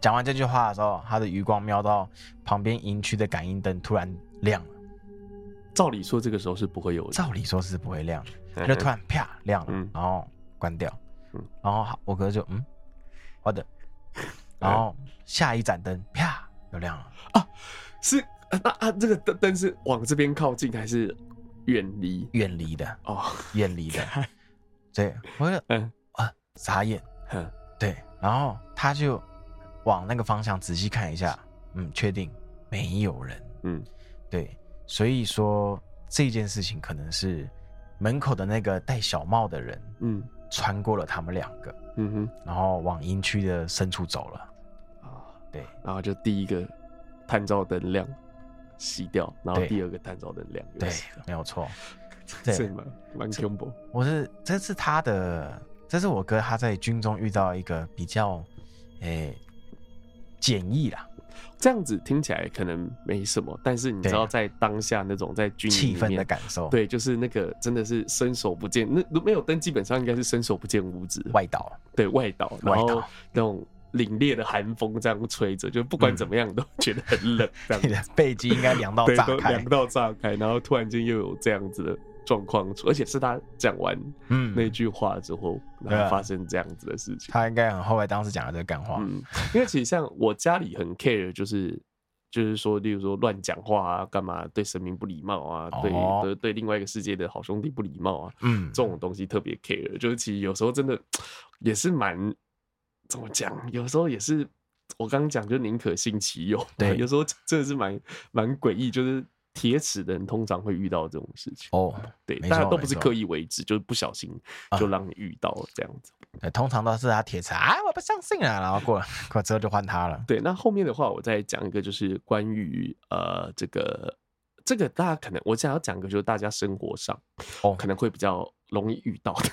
讲完这句话的时候，他的余光瞄到旁边营区的感应灯突然亮了。照理说这个时候是不会有的，照理说是不会亮就突然啪亮了，然后关掉，然后我哥就嗯，好的，然后下一盏灯啪又亮了啊！是啊啊，这个灯灯是往这边靠近还是？远离。远离的哦，远离的，对，我就嗯。啊傻眼，嗯，对，然后他就往那个方向仔细看一下，嗯，确定没有人，嗯，对，所以说这件事情可能是门口的那个戴小帽的人，嗯，穿过了他们两个，嗯哼，然后往营区的深处走了，啊，对，然后就第一个探照灯亮。熄掉，然后第二个探照灯亮。对，没有错，这蛮蛮恐怖。我是这是他的，这是我哥他在军中遇到一个比较诶简易啦。这样子听起来可能没什么，但是你知道在当下那种在军气氛的感受，对，就是那个真的是伸手不见，那没有灯基本上应该是伸手不见五指。外岛，对外岛，然后那种。凛冽的寒风这样吹着，就不管怎么样都 觉得很冷。这样子，嗯、背脊应该凉到炸开，凉到炸开。然后突然间又有这样子的状况出，而且是他讲完嗯那句话之后，嗯、然后发生这样子的事情。他应该很后悔当时讲的这个干话。嗯，因为其实像我家里很 care，就是就是说，例如说乱讲话啊，干嘛对神明不礼貌啊，对对另外一个世界的好兄弟不礼貌啊，嗯，这种东西特别 care。就是其实有时候真的 也是蛮怎么讲，有时候也是。我刚刚讲就宁可信其有，对，有时候真的是蛮蛮诡异，就是铁齿的人通常会遇到这种事情哦，对，大家都不是刻意为之，就是不小心就让你遇到了这样子。对，通常都是他铁齿，啊，我不相信啊，然后过了过之后就换他了。对，那后面的话我再讲一个，就是关于呃这个这个大家可能我想要讲一个，就是大家生活上哦可能会比较容易遇到的。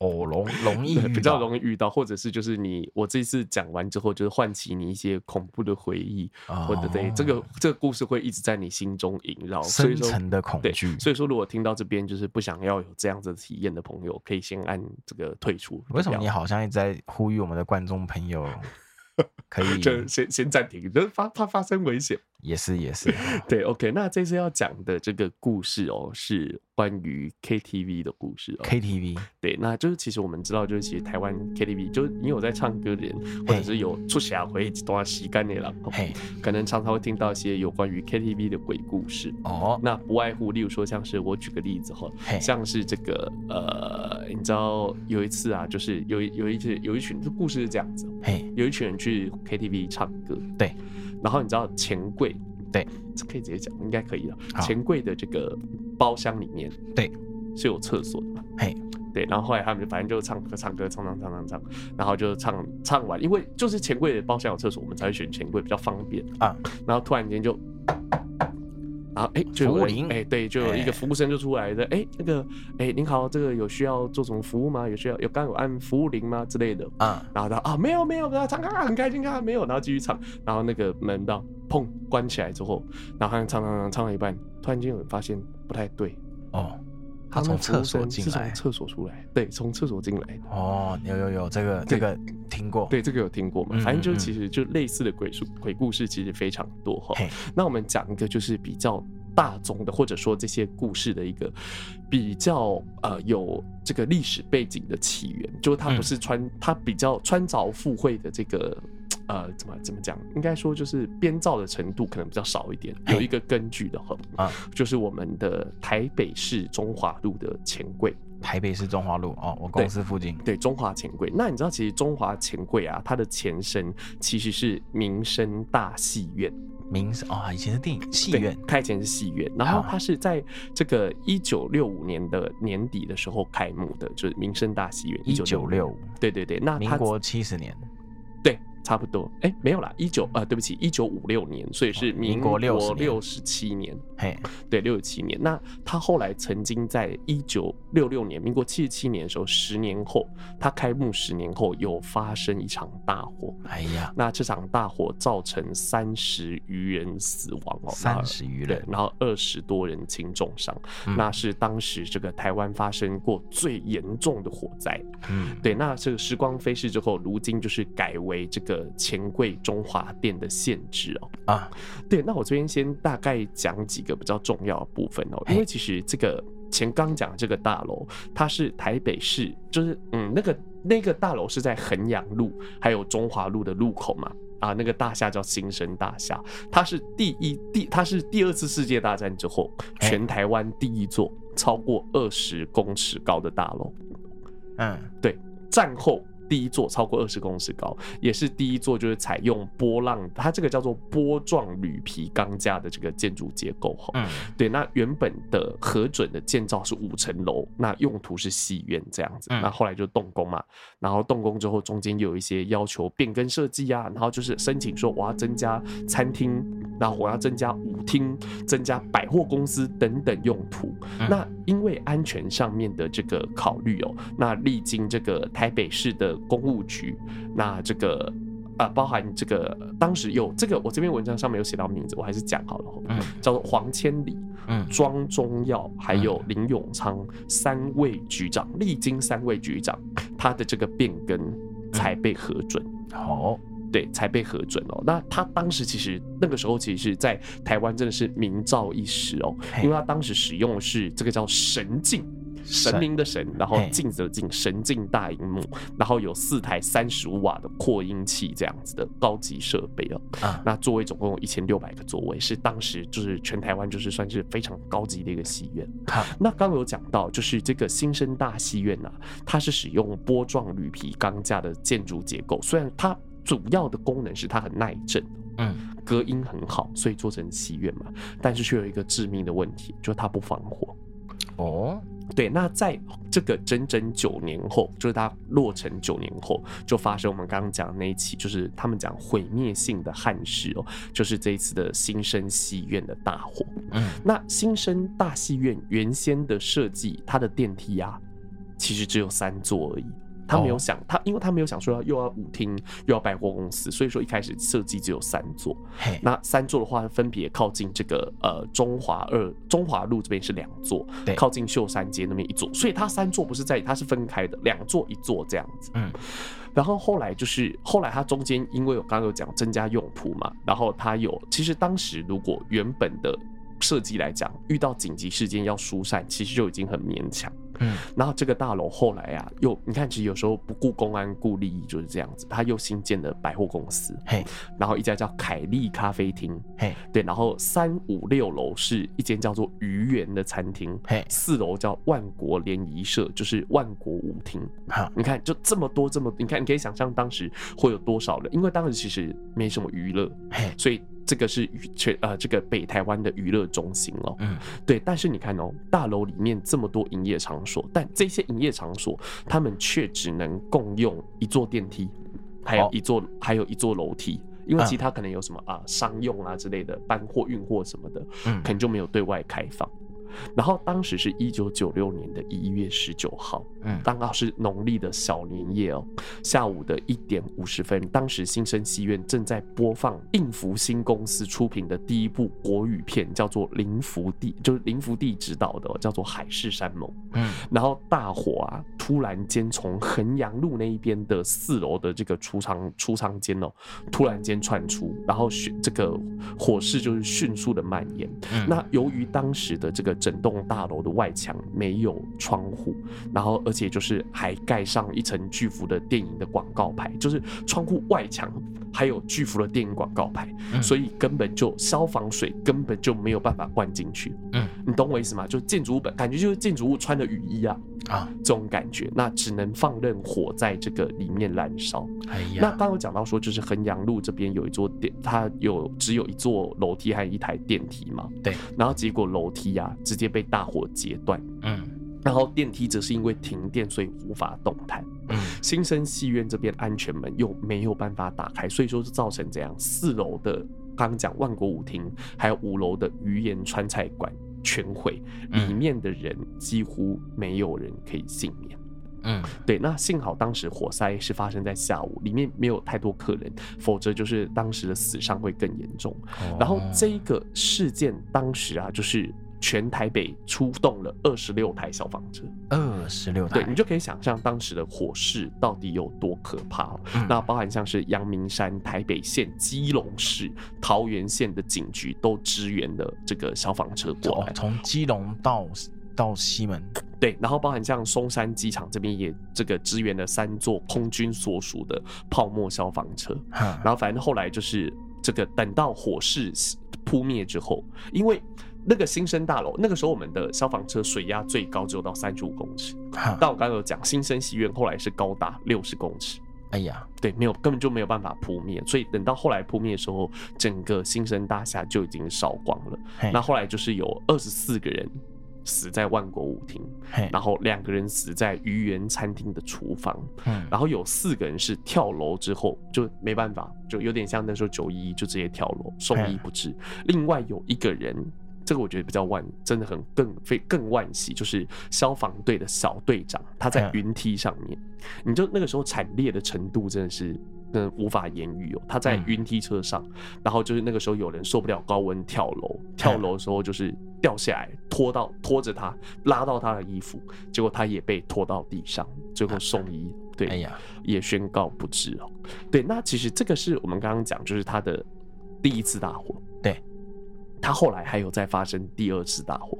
哦，容容易比较容易遇到，或者是就是你我这次讲完之后，就是唤起你一些恐怖的回忆，哦、或者对这个这个故事会一直在你心中萦绕，深层的恐惧。对，所以说如果听到这边就是不想要有这样子体验的朋友，可以先按这个退出。为什么你好像一直在呼吁我们的观众朋友 可以就先先暂停，就是发怕发生危险。也是也是，对，OK，那这次要讲的这个故事哦，是关于 KTV 的故事哦。KTV，对，那就是其实我们知道，就是其实台湾 KTV，就是你有在唱歌的人，或者是有出社会一段时间的人，嘿，可能常常会听到一些有关于 KTV 的鬼故事哦。那不外乎，例如说，像是我举个例子哈，像是这个呃，你知道有一次啊，就是有有一些有一群，这故事是这样子，嘿，有一群人去 KTV 唱歌，对。然后你知道钱柜，对，这可以直接讲，应该可以了。钱柜的这个包厢里面，对，是有厕所的嘛？嘿，对。然后后来他们就反正就唱歌，唱歌，唱唱唱唱唱，然后就唱唱完，因为就是钱柜的包厢有厕所，我们才会选钱柜比较方便啊。然后突然间就。然后哎，就有人哎，对，就有一个服务生就出来的，哎，那个哎，您好，这个有需要做什么服务吗？有需要有刚有按服务铃吗？之类的。啊？然后他啊，没有没有，他唱啊很开心啊，没有，然后继续唱，然后那个门到砰关起来之后，然后他唱唱唱唱了一半，突然间有人发现不太对。哦，他从厕所进来，从厕所出来，对，从厕所进来哦，有有有，这个这个听过，对，这个有听过嘛？反正就其实就类似的鬼故鬼故事其实非常多哈。那我们讲一个就是比较。大众的，或者说这些故事的一个比较呃有这个历史背景的起源，就是它不是穿，它比较穿凿附会的这个呃怎么怎么讲？应该说就是编造的程度可能比较少一点，有一个根据的哈啊，就是我们的台北市中华路的钱柜。台北市中华路哦，我公司附近。对，对中华钱柜。那你知道其实中华钱柜啊，它的前身其实是民生大戏院。民生啊，以前是电影戏院，开前是戏院，然后它是在这个一九六五年的年底的时候开幕的，就是民生大戏院。一九六五，对对对，那民国七十年。差不多，哎、欸，没有啦，一九呃，对不起，一九五六年，所以是民国六十七年，嘿，对，六十七年。那他后来曾经在一九六六年，民国七十七年的时候，十年后，他开幕十年后又发生一场大火，哎呀，那这场大火造成三十余人死亡哦，三十余人，然后二十多人轻重伤，嗯、那是当时这个台湾发生过最严重的火灾，嗯，对，那这个时光飞逝之后，如今就是改为这个。的钱柜中华店的限制哦。啊，对，那我这边先大概讲几个比较重要的部分哦，因为其实这个前刚讲这个大楼，它是台北市，就是嗯，那个那个大楼是在衡阳路还有中华路的路口嘛。啊，那个大厦叫新生大厦，它是第一第它是第二次世界大战之后全台湾第一座超过二十公尺高的大楼，嗯，对，战后。第一座超过二十公尺高，也是第一座就是采用波浪，它这个叫做波状铝皮钢架的这个建筑结构哈。嗯，对，那原本的核准的建造是五层楼，那用途是戏院这样子。那、嗯、后来就动工嘛，然后动工之后中间又有一些要求变更设计啊，然后就是申请说我要增加餐厅，然后我要增加舞厅，增加百货公司等等用途。嗯、那因为安全上面的这个考虑哦，那历经这个台北市的。公务局，那这个啊，包含这个当时有这个，我这篇文章上面有写到名字，我还是讲好了，嗯，叫做黄千里，嗯，庄中耀，还有林永昌三位局长，历经三位局长，他的这个变更才被核准，哦，对，才被核准哦。那他当时其实那个时候其实是在台湾真的是名噪一时哦，因为他当时使用的是这个叫神镜。神明的神，然后镜子的镜，神镜大荧幕，然后有四台三十五瓦的扩音器，这样子的高级设备哦。啊，那座位总共有一千六百个座位，是当时就是全台湾就是算是非常高级的一个戏院。好，那刚刚有讲到，就是这个新生大戏院呐，它是使用波状铝皮钢架的建筑结构，虽然它主要的功能是它很耐震，嗯，隔音很好，所以做成戏院嘛，但是却有一个致命的问题，就是它不防火。哦。对，那在这个整整九年后，就是它落成九年后，就发生我们刚刚讲的那一起，就是他们讲毁灭性的憾事哦，就是这一次的新生戏院的大火。嗯，那新生大戏院原先的设计，它的电梯啊，其实只有三座而已。他没有想，oh. 他因为他没有想说要又要舞厅又要百货公司，所以说一开始设计只有三座。那三座的话，分别靠近这个呃中华二中华路这边是两座，对，靠近秀山街那边一座，所以它三座不是在，它是分开的，两座一座这样子。嗯，然后后来就是后来它中间因为我刚刚有讲增加用途嘛，然后它有其实当时如果原本的设计来讲，遇到紧急事件要疏散，其实就已经很勉强。嗯，然后这个大楼后来啊，又你看，其实有时候不顾公安顾利益就是这样子。他又新建了百货公司，嘿，然后一家叫凯利咖啡厅，嘿，对，然后三五六楼是一间叫做鱼园的餐厅，嘿，四楼叫万国联谊社，就是万国舞厅。好，你看就这么多这么，你看你可以想象当时会有多少人，因为当时其实没什么娱乐，嘿，所以。这个是娱全呃这个北台湾的娱乐中心哦，嗯，对。但是你看哦，大楼里面这么多营业场所，但这些营业场所他们却只能共用一座电梯，还有一座、哦、还有一座楼梯，因为其他可能有什么啊商用啊之类的搬货运货什么的，嗯，可能就没有对外开放。然后当时是一九九六年的一月十九号，嗯，刚好是农历的小年夜哦，下午的一点五十分，当时新生戏院正在播放应福新公司出品的第一部国语片，叫做林福地，就是林福地执导的，哦，叫做《海誓山盟》。嗯，然后大火啊，突然间从衡阳路那一边的四楼的这个储藏储藏间哦，突然间窜出，然后这个火势就是迅速的蔓延。嗯，那由于当时的这个整栋大楼的外墙没有窗户，然后而且就是还盖上一层巨幅的电影的广告牌，就是窗户外墙还有巨幅的电影广告牌，嗯，所以根本就消防水根本就没有办法灌进去。嗯，你懂我意思吗？就建筑物本感觉就是建筑物穿的雨衣啊啊，这种感觉，那只能放任火在这个里面燃烧。哎呀，那刚刚有讲到说，就是衡阳路这边有一座电，它有只有一座楼梯还有一台电梯嘛？对，然后结果楼梯啊。直接被大火截断，嗯，然后电梯则是因为停电，所以无法动弹，嗯，新生戏院这边安全门又没有办法打开，所以说是造成这样，四楼的刚刚讲万国舞厅，还有五楼的鱼盐川菜馆全毁，里面的人几乎没有人可以幸免，嗯，对，那幸好当时火灾是发生在下午，里面没有太多客人，否则就是当时的死伤会更严重。然后这一个事件当时啊，就是。全台北出动了二十六台消防车，二十六台，对，你就可以想象当时的火势到底有多可怕。嗯、那包含像是阳明山、台北县、基隆市、桃园县的警局都支援了这个消防车过来，从基隆到到西门，对，然后包含像松山机场这边也这个支援了三座空军所属的泡沫消防车，嗯、然后反正后来就是这个等到火势扑灭之后，因为。那个新生大楼，那个时候我们的消防车水压最高只有到三十五公尺，但我刚刚有讲新生戏院后来是高达六十公尺。哎呀，对，没有根本就没有办法扑灭，所以等到后来扑灭的时候，整个新生大厦就已经烧光了。那后来就是有二十四个人死在万国舞厅，然后两个人死在鱼园餐厅的厨房，然后有四个人是跳楼之后就没办法，就有点像那时候九一一就直接跳楼送医不治，另外有一个人。这个我觉得比较惋，真的很更非更惋惜，就是消防队的小队长，他在云梯上面，你就那个时候惨烈的程度真的是，嗯，无法言语哦。他在云梯车上，然后就是那个时候有人受不了高温跳楼，跳楼的时候就是掉下来，拖到拖着他拉到他的衣服，结果他也被拖到地上，最后送医，对，哎呀，也宣告不治哦。对，那其实这个是我们刚刚讲，就是他的第一次大火，对。他后来还有再发生第二次大火，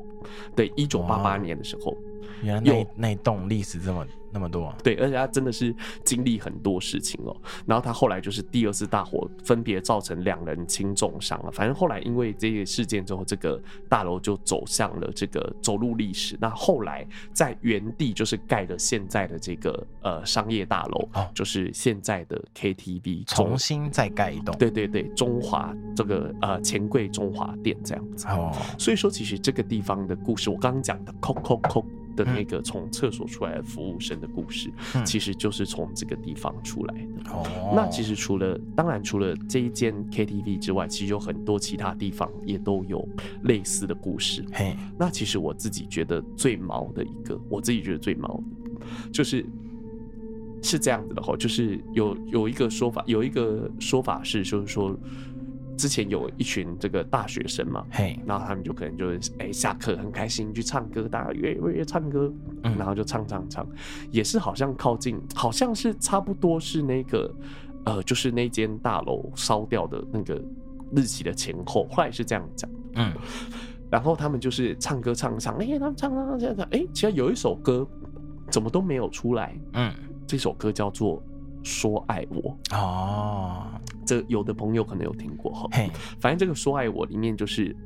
对，一九八八年的时候，原来那那栋历史这么。那么多，对，而且他真的是经历很多事情哦。然后他后来就是第二次大火，分别造成两人轻重伤了。反正后来因为这些事件之后，这个大楼就走向了这个走入历史。那后来在原地就是盖了现在的这个呃商业大楼，哦，就是现在的 KTV，重新再盖一栋。对对对，中华这个呃钱柜中华店这样子。哦，所以说其实这个地方的故事，我刚刚讲的，扣扣扣。的那个从厕所出来的服务生的故事，嗯、其实就是从这个地方出来的。哦，那其实除了当然除了这一间 KTV 之外，其实有很多其他地方也都有类似的故事。嘿，那其实我自己觉得最毛的一个，我自己觉得最毛的，就是是这样子的哈，就是有有一个说法，有一个说法是，就是说。之前有一群这个大学生嘛，嘿，然后他们就可能就是哎、欸、下课很开心去唱歌，大家约约约唱歌，嗯，然后就唱唱唱，也是好像靠近，好像是差不多是那个呃，就是那间大楼烧掉的那个日期的前后，后来是这样讲，嗯，然后他们就是唱歌唱唱，哎、欸，他们唱唱唱这样，哎、欸，其实有一首歌怎么都没有出来，嗯，这首歌叫做。说爱我哦，这有的朋友可能有听过哈。嘿，反正这个说爱我里面就是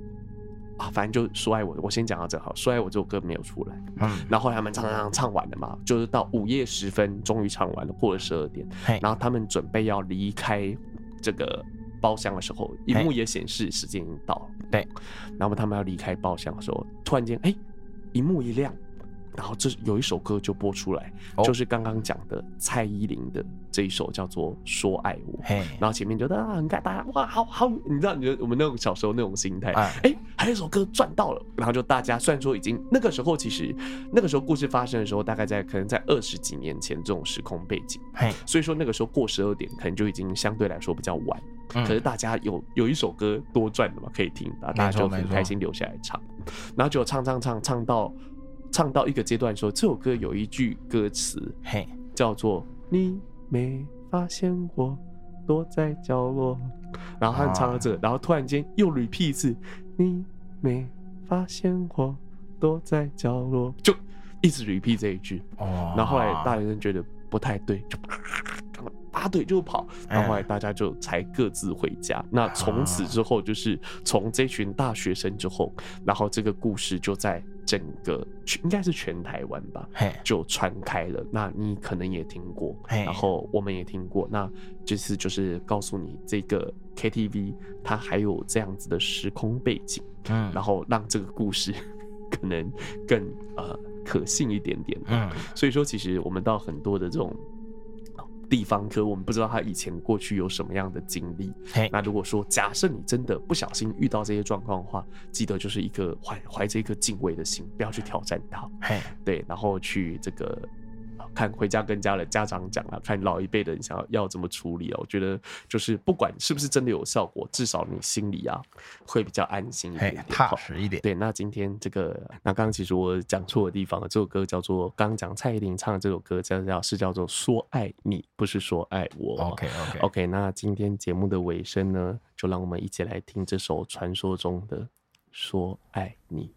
啊，反正就说爱我，我先讲到这好。说爱我这首歌没有出来，嗯，然后他们唱唱唱唱完了嘛，就是到午夜时分，终于唱完了，过了十二点，嘿，然后他们准备要离开这个包厢的时候，荧幕也显示时间已经到了。对，然后他们要离开包厢的时候，突然间，哎，荧幕一亮。然后这有一首歌就播出来，哦、就是刚刚讲的蔡依林的这一首叫做《说爱我》。然后前面觉得啊很感大家哇好好，你知道你我们那种小时候那种心态，哎、哎还有一首歌赚到了，然后就大家虽然说已经那个时候其实那个时候故事发生的时候大概在可能在二十几年前这种时空背景，嘿。所以说那个时候过十二点可能就已经相对来说比较晚，嗯、可是大家有有一首歌多赚的嘛可以听，然后大家就很开心留下来唱，然后就唱唱唱唱到。唱到一个阶段说，这首歌有一句歌词，嘿，叫做“你没发现我躲在角落”，然后他唱到这个，然后突然间又 repeat 一次“你没发现我躲在角落”，就一直 repeat 这一句。哦，然后后来大学生觉得不太对，就。拔腿就跑，然后后来大家就才各自回家。嗯、那从此之后，就是从这群大学生之后，然后这个故事就在整个应该是全台湾吧，嘿就传开了。那你可能也听过，嘿然后我们也听过。那这次就是告诉你，这个 KTV 它还有这样子的时空背景，嗯，然后让这个故事 可能更呃可信一点点。嗯，所以说其实我们到很多的这种。地方，可我们不知道他以前过去有什么样的经历。那如果说假设你真的不小心遇到这些状况的话，记得就是一个怀怀着一颗敬畏的心，不要去挑战他。对，然后去这个。看回家跟家的家长讲啊，看老一辈的人想要要怎么处理啊？我觉得就是不管是不是真的有效果，至少你心里啊会比较安心一点点，踏实一点。对，那今天这个，那刚刚其实我讲错的地方了，这首歌叫做刚刚讲蔡依林唱的这首歌叫叫是叫做说爱你，不是说爱我。OK OK OK，那今天节目的尾声呢，就让我们一起来听这首传说中的说爱你。